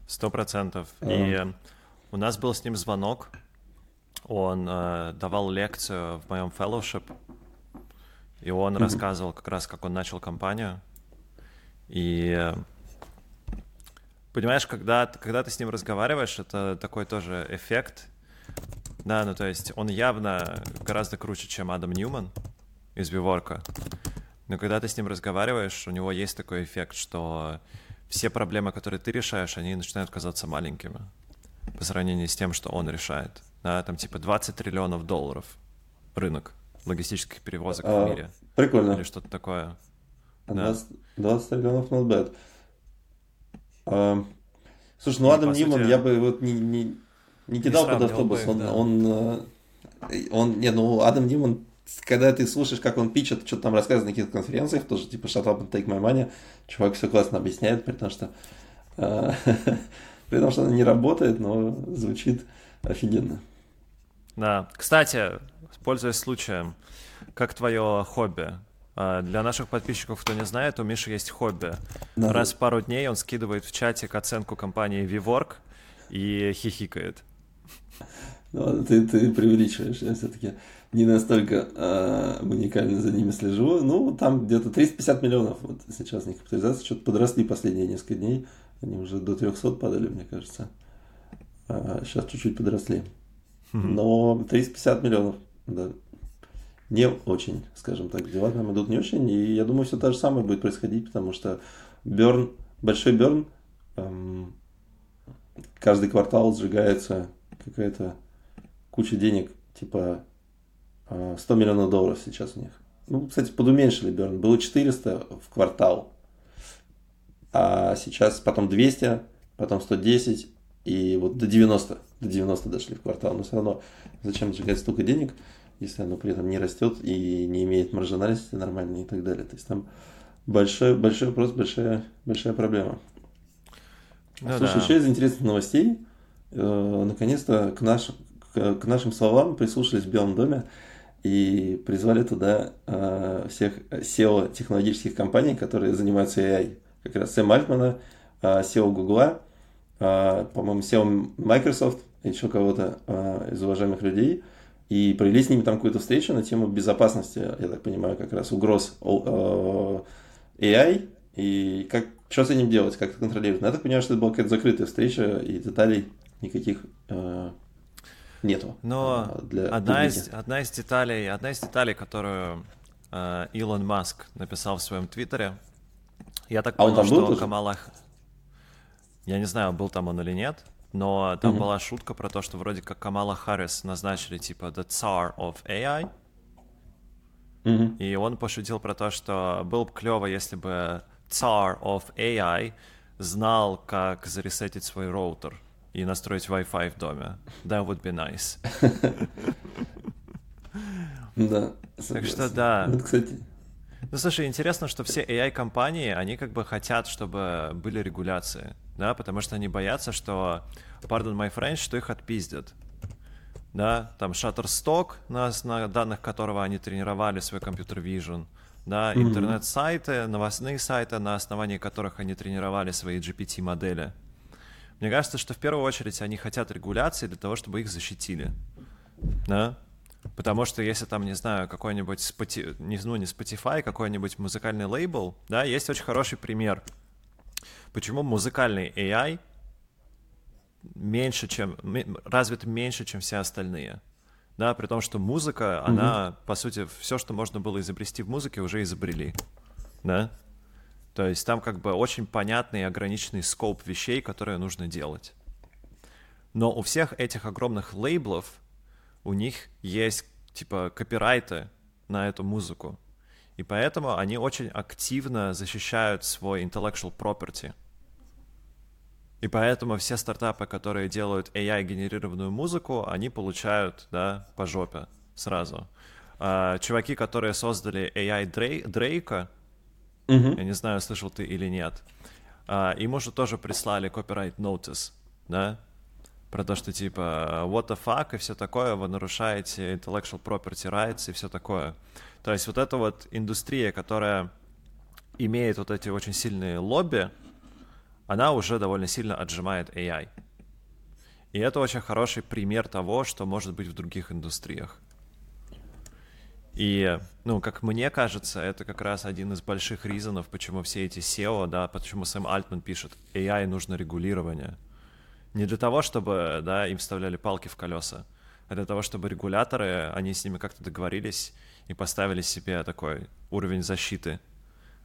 Сто процентов. И у нас был с ним звонок, он э, давал лекцию в моем fellowship, и он mm-hmm. рассказывал как раз, как он начал компанию. И понимаешь, когда, когда ты с ним разговариваешь, это такой тоже эффект, да, ну то есть он явно гораздо круче, чем Адам Ньюман из Виворка. Но когда ты с ним разговариваешь, у него есть такой эффект, что все проблемы, которые ты решаешь, они начинают казаться маленькими по сравнению с тем, что он решает. Да, там типа 20 триллионов долларов рынок логистических перевозок а, в мире. Прикольно. Или что-то такое. 20, да. 20 триллионов not bad. А, слушай, ну Адам Ньюман, сути... я бы вот не, не, не кидал под автобус. он, да. он, он, э, он, не, ну, Адам Димон, когда ты слушаешь, как он пичет, что-то там рассказывает на каких-то конференциях, тоже типа shut up and take my money, чувак все классно объясняет, при том, что э, [LAUGHS] при том, что она не работает, но звучит офигенно. Да. Кстати, пользуясь случаем, как твое хобби? А, для наших подписчиков, кто не знает, у Миши есть хобби. Да. Раз в пару дней он скидывает в чатик оценку компании VWork и хихикает. Ну, ты, ты преувеличиваешь, я все-таки не настолько э, уникально за ними слежу. Ну, там где-то 350 миллионов вот сейчас не капитализация, что-то подросли последние несколько дней. Они уже до 300 падали, мне кажется. А сейчас чуть-чуть подросли. Но 350 миллионов, да, не очень, скажем так, дела там идут не очень. И я думаю, все то же самое будет происходить, потому что Берн, большой Берн, эм, каждый квартал сжигается какая-то куча денег, типа 100 а, миллионов долларов сейчас у них. Ну, кстати, подуменьшили Берн. Было 400 в квартал, а сейчас потом 200, потом 110 и вот до 90, до 90 дошли в квартал. Но все равно зачем сжигать столько денег, если оно при этом не растет и не имеет маржинальности нормальной и так далее. То есть там большой, большой вопрос, большая, большая проблема. Ну, Слушай, да. еще из интересных новостей, наконец-то к, наш, к, к нашим словам прислушались в Белом доме и призвали туда э, всех SEO технологических компаний, которые занимаются AI. Как раз Сэм Альтмана, э, SEO Гугла, э, по-моему, SEO Microsoft, еще кого-то э, из уважаемых людей. И провели с ними там какую-то встречу на тему безопасности, я так понимаю, как раз угроз э, AI и как что с этим делать, как это контролировать? Но я так понимаю, что это была какая-то закрытая встреча, и деталей никаких э, нету. Но э, для одна, из, одна из деталей, одна из деталей, которую э, Илон Маск написал в своем твиттере. Я так а понял, что был Камала... Я не знаю, был там он или нет, но там mm-hmm. была шутка про то, что вроде как Камала Харрис назначили типа the Tsar of AI. Mm-hmm. И он пошутил про то, что было бы клево, если бы Tsar of AI знал, как заресетить свой роутер и настроить Wi-Fi в доме. That would be nice. [LAUGHS] Да. Так что да. Вот, кстати. Ну, слушай, интересно, что все AI-компании, они как бы хотят, чтобы были регуляции, да, потому что они боятся, что, pardon my French, что их отпиздят. Да, там Shutterstock, на, на данных которого они тренировали свой компьютер Vision, да, интернет-сайты, новостные сайты, на основании которых они тренировали свои GPT-модели. Мне кажется, что в первую очередь они хотят регуляции для того, чтобы их защитили. Да? Потому что если там, не знаю, какой-нибудь, Spotify, не, ну, не Spotify, какой-нибудь музыкальный лейбл, да, есть очень хороший пример. Почему музыкальный AI меньше, чем, развит меньше, чем все остальные. Да, при том, что музыка, mm-hmm. она, по сути, все, что можно было изобрести в музыке, уже изобрели. Да? То есть там как бы очень понятный и ограниченный скоп вещей, которые нужно делать. Но у всех этих огромных лейблов у них есть типа копирайты на эту музыку. И поэтому они очень активно защищают свой intellectual property. И поэтому все стартапы, которые делают AI-генерированную музыку, они получают, да, по жопе сразу. А, чуваки, которые создали AI Дрейка, mm-hmm. я не знаю, слышал ты или нет, а, им уже тоже прислали copyright notice, да, про то, что типа what the fuck и все такое, вы нарушаете intellectual property rights и все такое. То есть вот эта вот индустрия, которая имеет вот эти очень сильные лобби, она уже довольно сильно отжимает AI. И это очень хороший пример того, что может быть в других индустриях. И, ну, как мне кажется, это как раз один из больших ризонов, почему все эти SEO, да, почему Сэм Альтман пишет, AI нужно регулирование — не для того, чтобы, да, им вставляли палки в колеса, а для того, чтобы регуляторы, они с ними как-то договорились и поставили себе такой уровень защиты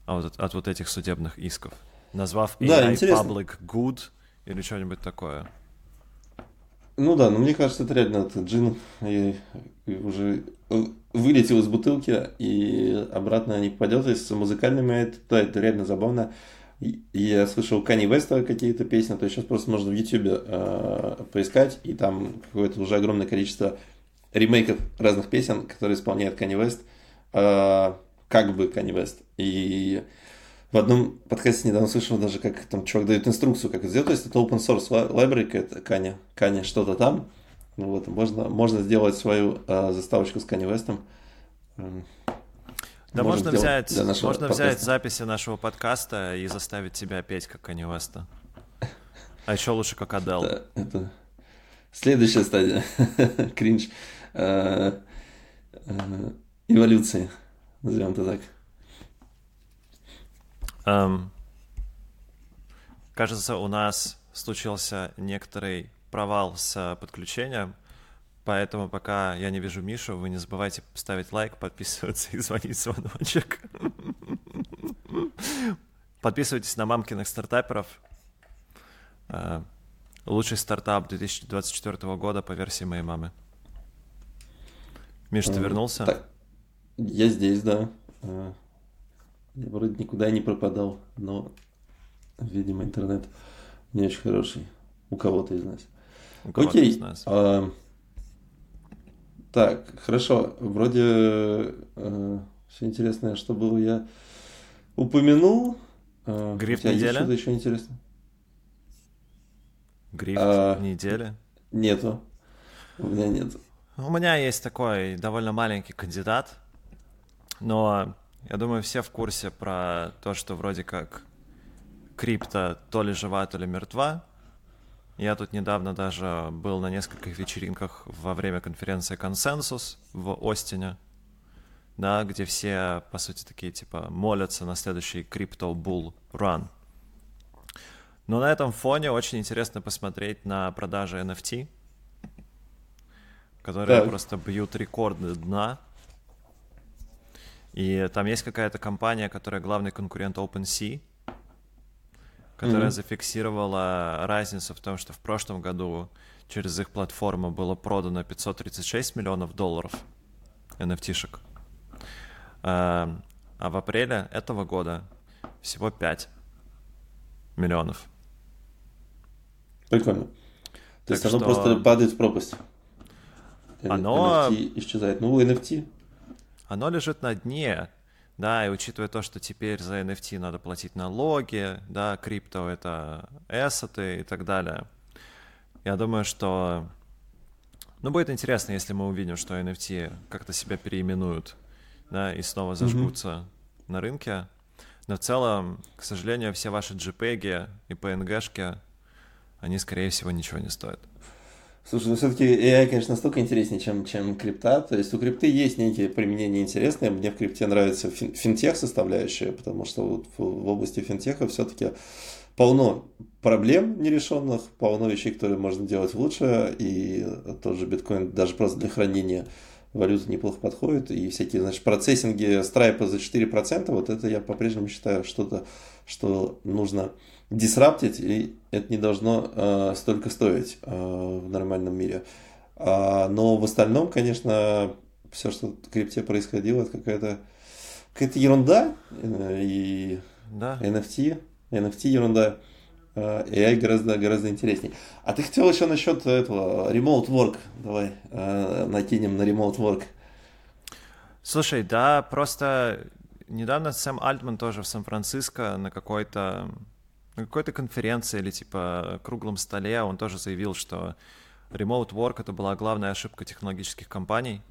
от, от вот этих судебных исков, назвав AI да, Public Good или что-нибудь такое. Ну да, но мне кажется, это реально это джин и, и уже вылетел из бутылки и обратно не попадет. Если с музыкальными это, это реально забавно я слышал Кани Веста какие-то песни, то есть сейчас просто можно в YouTube э, поискать, и там какое-то уже огромное количество ремейков разных песен, которые исполняет Кани Вест, э, как бы Кани Вест. И в одном подкасте недавно слышал даже, как там чувак дает инструкцию, как это сделать. То есть это open source library, это Кани, Кани что-то там. Ну вот, можно, можно сделать свою э, заставочку с Кани Вестом. Да можно взять, можно подкаста. взять записи нашего подкаста и заставить тебя петь, как Кани Веста. А еще лучше, как Адел. Это, это следующая стадия. [LAUGHS] Кринж. Э, э, эволюции. Назовем это так. Um, кажется, у нас случился некоторый провал с подключением. Поэтому пока я не вижу Мишу, вы не забывайте ставить лайк, [LAUGHS] подписываться и звонить звоночек. Подписывайтесь на мамкиных стартаперов. Э, лучший стартап 2024 года по версии моей мамы. Миш, ты вернулся? Так, я здесь, да. Я вроде никуда не пропадал, но, видимо, интернет не очень хороший. У кого-то из нас. У кого-то Окей. из нас. А, так, хорошо. Вроде э, все интересное, что было, я упомянул. Э, Гриф недели? Что-то еще интересно. Гриф а, недели? Нету. У меня нет. У меня есть такой довольно маленький кандидат, но я думаю, все в курсе про то, что вроде как крипто то ли жива, то ли мертва. Я тут недавно даже был на нескольких вечеринках во время конференции «Консенсус» в Остине, да, где все, по сути, такие, типа, молятся на следующий Crypto Bull Run. Но на этом фоне очень интересно посмотреть на продажи NFT, которые так. просто бьют рекорды дна. И там есть какая-то компания, которая главный конкурент OpenSea, которая mm-hmm. зафиксировала разницу в том, что в прошлом году через их платформу было продано 536 миллионов долларов NFT-шек. А, а в апреле этого года всего 5 миллионов. Прикольно. То есть оно что... просто падает в пропасть. Оно... NFT исчезает. Ну, NFT. Оно лежит на дне, да, и учитывая то, что теперь за NFT надо платить налоги, да, крипто — это эссеты и так далее, я думаю, что... Ну, будет интересно, если мы увидим, что NFT как-то себя переименуют, да, и снова зажгутся mm-hmm. на рынке. Но в целом, к сожалению, все ваши JPEG и PNG-шки, они, скорее всего, ничего не стоят. Слушай, ну все-таки AI, конечно, настолько интереснее, чем, чем крипта. То есть у крипты есть некие применения интересные. Мне в крипте нравится фин, финтех составляющая, потому что вот в, в области финтеха все-таки полно проблем нерешенных, полно вещей, которые можно делать лучше, и тот же биткоин даже просто для хранения валюты неплохо подходит, и всякие, значит, процессинги страйпа за 4%, вот это я по-прежнему считаю что-то, что нужно дисраптить, и это не должно э, столько стоить э, в нормальном мире. А, но в остальном, конечно, все, что в крипте происходило, это какая-то какая-то ерунда, э, и да. NFT, NFT ерунда. AI гораздо, гораздо интереснее. А ты хотел еще насчет этого remote work. Давай э, накинем на remote work. Слушай, да, просто недавно Сэм Альтман тоже в Сан-Франциско на какой-то на какой-то конференции или типа круглом столе он тоже заявил, что remote work это была главная ошибка технологических компаний,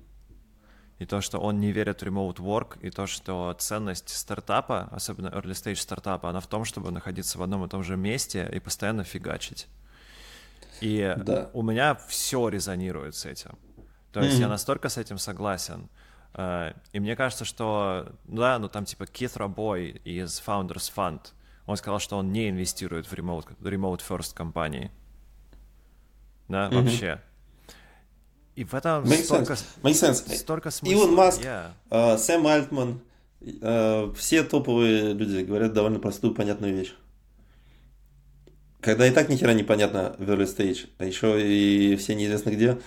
и то, что он не верит в remote work, и то, что ценность стартапа, особенно early stage стартапа, она в том, чтобы находиться в одном и том же месте и постоянно фигачить. И да. у меня все резонирует с этим. То есть mm-hmm. я настолько с этим согласен. Э, и мне кажется, что, да, ну там типа Keith Raboy из Founders Fund, он сказал, что он не инвестирует в remote, remote first компании. Да, mm-hmm. вообще. И в этом Makes столько, sense. Makes sense. столько смысла. Илон Маск, yeah. uh, Сэм Альтман, uh, все топовые люди говорят довольно простую, понятную вещь. Когда и так ни хера не понятно в early stage, а еще и все неизвестно где,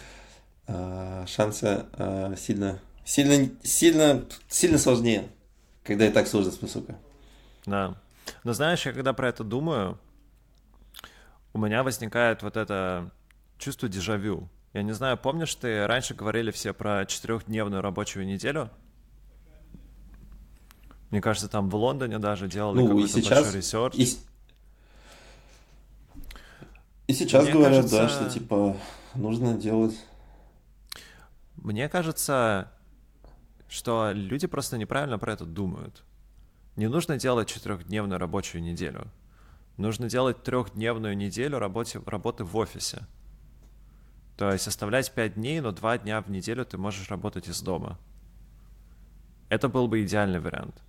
uh, шансы uh, сильно, сильно, сильно, сильно сложнее, когда и так сложно с высокой. Да. Но знаешь, я когда про это думаю, у меня возникает вот это чувство дежавю. Я не знаю, помнишь, ты раньше говорили все про четырехдневную рабочую неделю? Мне кажется, там в Лондоне даже делали ну, какой-то сейчас, большой research. И, и сейчас Мне говорят, кажется, да, что типа нужно делать. Мне кажется, что люди просто неправильно про это думают. Не нужно делать четырехдневную рабочую неделю. Нужно делать трехдневную неделю работы, работы в офисе. То есть оставлять 5 дней, но 2 дня в неделю ты можешь работать из дома. Это был бы идеальный вариант.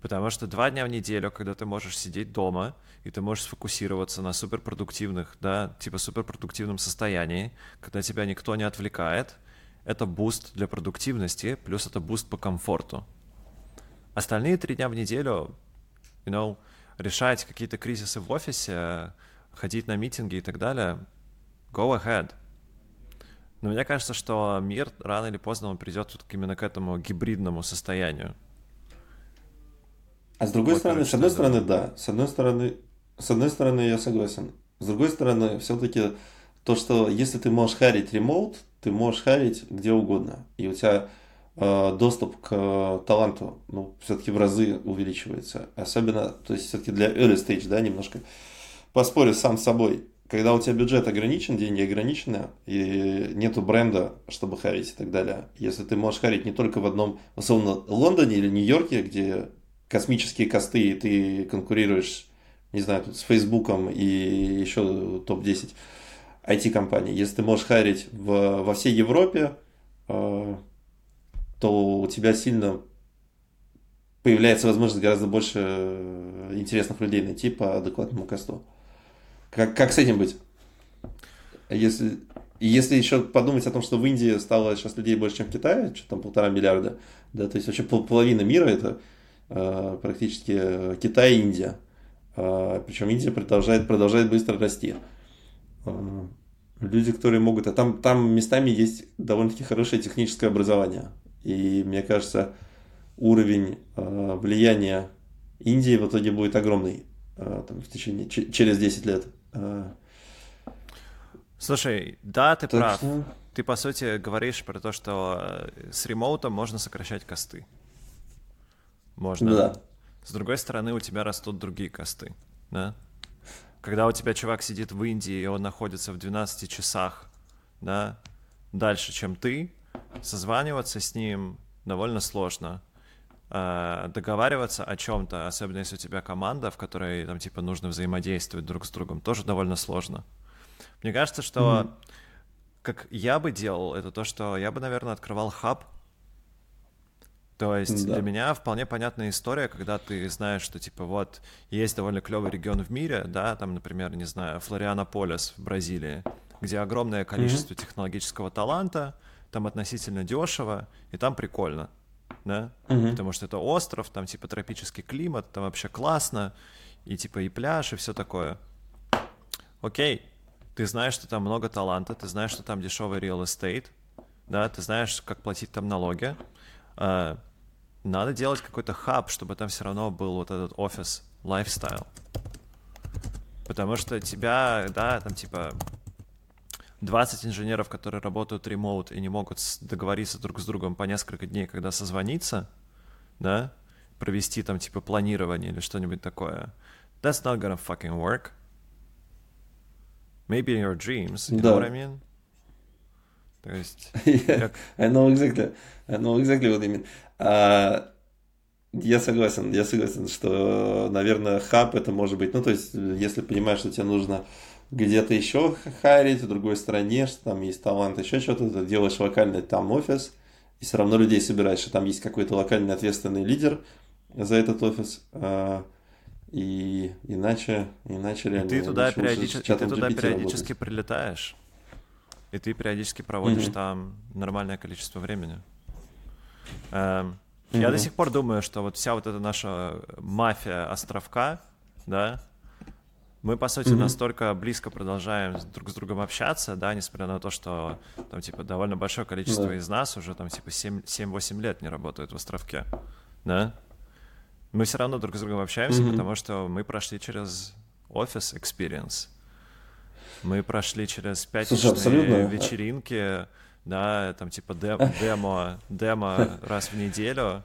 Потому что два дня в неделю, когда ты можешь сидеть дома, и ты можешь сфокусироваться на суперпродуктивных, да, типа суперпродуктивном состоянии, когда тебя никто не отвлекает, это boost для продуктивности, плюс это boost по комфорту. Остальные три дня в неделю, you know, решать какие-то кризисы в офисе, ходить на митинги и так далее, go ahead. Но мне кажется, что мир рано или поздно он придет вот именно к этому гибридному состоянию. А с другой вот, стороны, с одной стороны, да. С одной стороны, с одной стороны, я согласен. С другой стороны, все-таки то, что если ты можешь харить ремоут, ты можешь харить где угодно. И у тебя доступ к э, таланту, ну, все-таки в разы увеличивается. Особенно, то есть все-таки для early stage, да, немножко поспорю сам с собой когда у тебя бюджет ограничен, деньги ограничены, и нету бренда, чтобы харить и так далее. Если ты можешь харить не только в одном, условно, Лондоне или Нью-Йорке, где космические косты, и ты конкурируешь, не знаю, тут с Фейсбуком и еще топ-10 IT-компаний. Если ты можешь харить в, во всей Европе, э, то у тебя сильно появляется возможность гораздо больше интересных людей найти по адекватному косту. Как, как с этим быть? Если, если еще подумать о том, что в Индии стало сейчас людей больше, чем в Китае, что там полтора миллиарда, да, то есть вообще пол, половина мира это э, практически Китай и Индия. Э, причем Индия продолжает, продолжает быстро расти. Э, люди, которые могут... А там, там местами есть довольно-таки хорошее техническое образование. И мне кажется, уровень э, влияния Индии в итоге будет огромный э, там, в течение, через 10 лет. Э, Слушай, да, ты так прав. Что... Ты, по сути, говоришь про то, что э, с ремоутом можно сокращать косты. Можно. Да. С другой стороны, у тебя растут другие косты, да? Когда у тебя чувак сидит в Индии, и он находится в 12 часах, да, дальше, чем ты, созваниваться с ним довольно сложно. Э, договариваться о чем-то, особенно если у тебя команда, в которой там типа нужно взаимодействовать друг с другом, тоже довольно сложно. Мне кажется, что mm-hmm. как я бы делал, это то, что я бы, наверное, открывал хаб. То есть да. для меня вполне понятная история, когда ты знаешь, что типа вот есть довольно клевый регион в мире, да, там, например, не знаю, Флорианополис в Бразилии, где огромное количество mm-hmm. технологического таланта, там относительно дешево, и там прикольно, да, mm-hmm. потому что это остров, там типа тропический климат, там вообще классно, и типа и пляж, и все такое. Окей, ты знаешь, что там много таланта, ты знаешь, что там дешевый real estate, да, ты знаешь, как платить там налоги. Uh, надо делать какой-то хаб, чтобы там все равно был вот этот офис lifestyle. Потому что тебя, да, там типа 20 инженеров, которые работают ремоут и не могут договориться друг с другом по несколько дней, когда созвониться, да, провести там типа планирование или что-нибудь такое. That's not gonna fucking work. Maybe in your dreams, you да. know what I mean? То есть... [LAUGHS] yeah, I know exactly, I know exactly what you mean. Uh, я согласен, я согласен, что, наверное, хаб это может быть, ну, то есть, если понимаешь, что тебе нужно где-то еще харить, в другой стране, что там есть талант, еще что-то, ты делаешь локальный там офис, и все равно людей собираешь, и там есть какой-то локальный ответственный лидер за этот офис. Uh, и иначе, иначе реально... И ты туда, периодически, ты туда периодически прилетаешь, и ты периодически проводишь mm-hmm. там нормальное количество времени. Эм, mm-hmm. Я до сих пор думаю, что вот вся вот эта наша мафия островка, да, мы, по сути, mm-hmm. настолько близко продолжаем друг с другом общаться, да, несмотря на то, что там, типа, довольно большое количество yeah. из нас уже там, типа, 7-8 лет не работают в островке, да? мы все равно друг с другом общаемся, mm-hmm. потому что мы прошли через офис experience. Мы прошли через пятничные Слушай, вечеринки, да, там типа дем- [LAUGHS] демо, демо раз в неделю,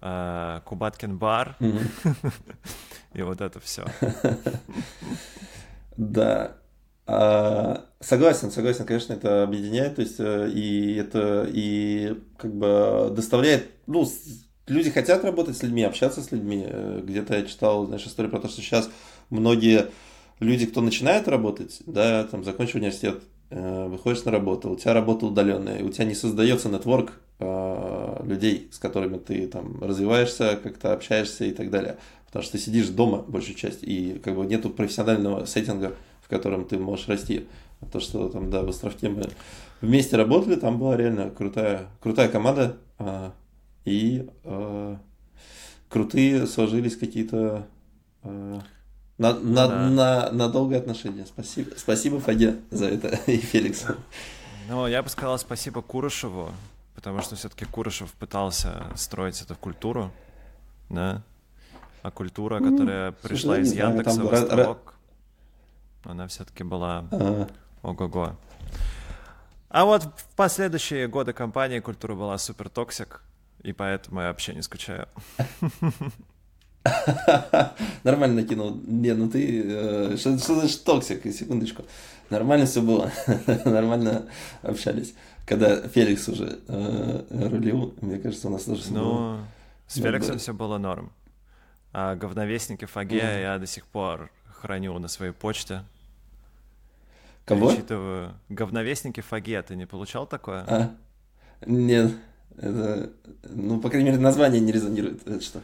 э, Кубаткин бар, [LAUGHS] и вот это все. [LAUGHS] Да, а, согласен, согласен, конечно, это объединяет, то есть э, и это и как бы доставляет, ну, люди хотят работать с людьми, общаться с людьми. Э, где-то я читал, знаешь, историю про то, что сейчас многие люди, кто начинает работать, да, там, закончив университет, э, выходишь на работу, у тебя работа удаленная, у тебя не создается нетворк людей, с которыми ты там развиваешься, как-то общаешься и так далее. Потому что ты сидишь дома большую часть, и как бы нету профессионального сеттинга, в котором ты можешь расти. А то, что там, да, в островке мы вместе работали, там была реально крутая, крутая команда, и э, крутые сложились какие-то э, на, на, да. на, на долгое отношение. Спасибо, спасибо Фаге за это [LAUGHS] и Феликс. Ну, я бы сказал спасибо Курышеву, потому что все-таки Курышев пытался строить эту культуру, да, а культура, ну, которая ну, пришла из Яндекса там, в Островок, она все-таки была а. ого-го. А вот в последующие годы компании культура была супер toxic, и поэтому я вообще не скучаю. [LAUGHS] Нормально накинул. Не, ну ты... Э, что, значит toxic? Секундочку. Нормально все было. [LAUGHS] Нормально общались. Когда Феликс уже э, рулил, мне кажется, у нас тоже все ну, было. с Феликсом все было норм. А говновестники Фаге mm. я до сих пор храню на своей почте. Кого? Перечитываю. Говновестники Фаге, ты не получал такое? А? Нет. Это, ну, по крайней мере, название не резонирует. Это что?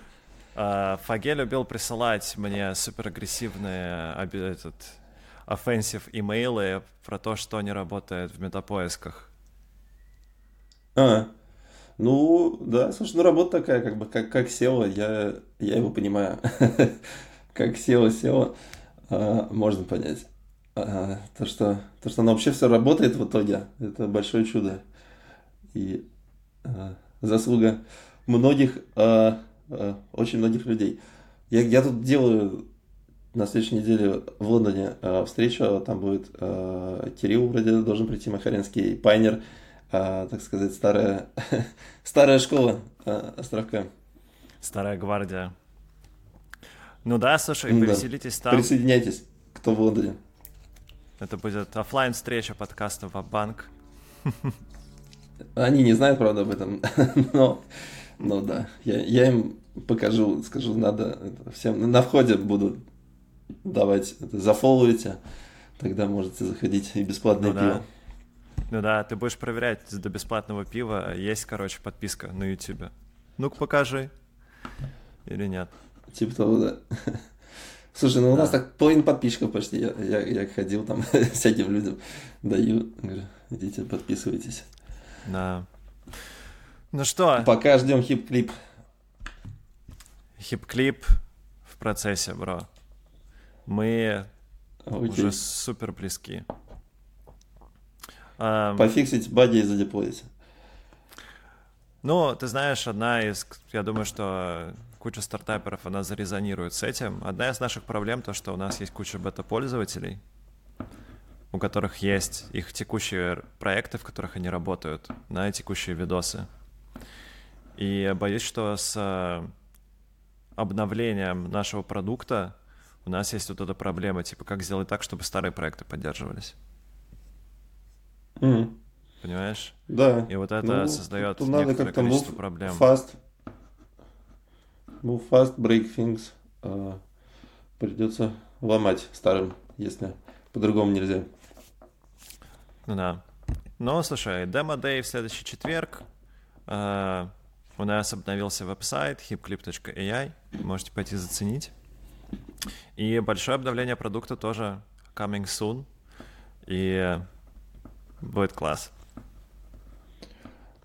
А, Фаге любил присылать мне суперагрессивные этот, offensive имейлы про то, что не работает в метапоисках. А, ну, да, слушай, ну работа такая, как бы, как, как SEO, я, я его понимаю. [LAUGHS] как SEO, SEO, а, можно понять. А, то, что, то, что оно вообще все работает в итоге, это большое чудо. И а, заслуга многих, очень многих людей. Я, я тут делаю на следующей неделе в Лондоне э, встреча, там будет э, Кирилл вроде должен прийти, Махаринский, Пайнер, э, так сказать, старая, [LAUGHS] старая школа э, Островка. Старая гвардия. Ну да, слушай, да. повеселитесь там. Присоединяйтесь, кто в Лондоне. Это будет офлайн встреча подкаста в банк. [LAUGHS] Они не знают, правда, об этом, [LAUGHS] но, но да, я, я им покажу, скажу, надо всем на входе буду давать, зафолловите, тогда можете заходить и бесплатное ну, пиво. Да. Ну да, ты будешь проверять до бесплатного пива, есть, короче, подписка на YouTube. Ну-ка покажи. Или нет? Типа того, да. [LAUGHS] Слушай, ну у нас так половина подписчиков почти. Я, я, я ходил там [LAUGHS] всяким людям даю. Говорю, идите, подписывайтесь. Да. Ну что? Пока ждем хип-клип. Хип-клип в процессе, bro. Мы Окей. уже супер близки. Пофиксить баги и задеплоить. Ну, ты знаешь, одна из, я думаю, что куча стартаперов, она зарезонирует с этим. Одна из наших проблем то, что у нас есть куча бета-пользователей, у которых есть их текущие проекты, в которых они работают, на текущие видосы. И боюсь, что с обновлением нашего продукта у нас есть вот эта проблема, типа, как сделать так, чтобы старые проекты поддерживались. Mm. Понимаешь? Да. И вот это ну, создает некоторое количество проблем. Fast. Move fast, break things. Uh, придется ломать старым, если по-другому нельзя. Ну да. Ну, слушай, Day в следующий четверг. Uh, у нас обновился веб-сайт hipclip.ai. Можете пойти заценить. И большое обновление продукта тоже coming soon. И будет класс.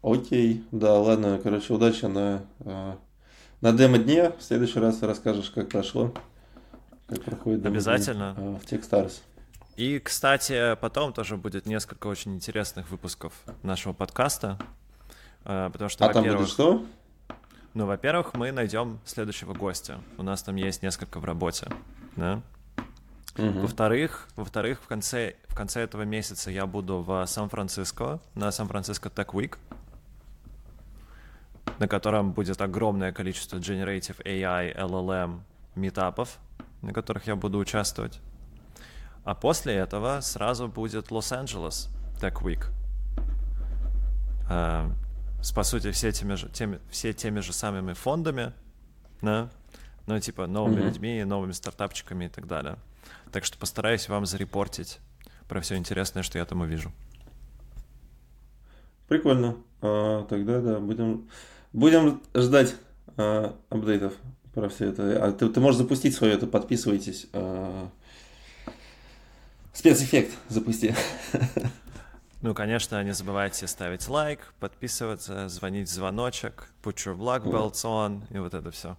Окей, да, ладно, короче, удачи на, э, на демо-дне. В следующий раз расскажешь, как прошло, как проходит Обязательно. Э, в Techstars. И, кстати, потом тоже будет несколько очень интересных выпусков нашего подкаста. Э, потому что, а там будет что? Ну, во-первых, мы найдем следующего гостя. У нас там есть несколько в работе, да? Угу. Во-вторых, во-вторых, в конце, в конце этого месяца я буду в Сан-Франциско, на Сан-Франциско Tech Week, на котором будет огромное количество Generative AI, LLM метапов, на которых я буду участвовать. А после этого сразу будет Лос-Анджелес Tech Week. А, с, по сути, все теми же, теми, все теми же самыми фондами, да, ну, типа, новыми mm-hmm. людьми, новыми стартапчиками и так далее. Так что постараюсь вам зарепортить про все интересное, что я там увижу. Прикольно. А, тогда, да, будем, будем ждать а, апдейтов про все это. А ты, ты можешь запустить свое это, подписывайтесь. А, спецэффект запусти. [LAUGHS] Ну, конечно, не забывайте ставить лайк, подписываться, звонить в звоночек, put your black belts on и вот это все.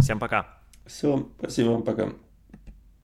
Всем пока. Все, спасибо, пока.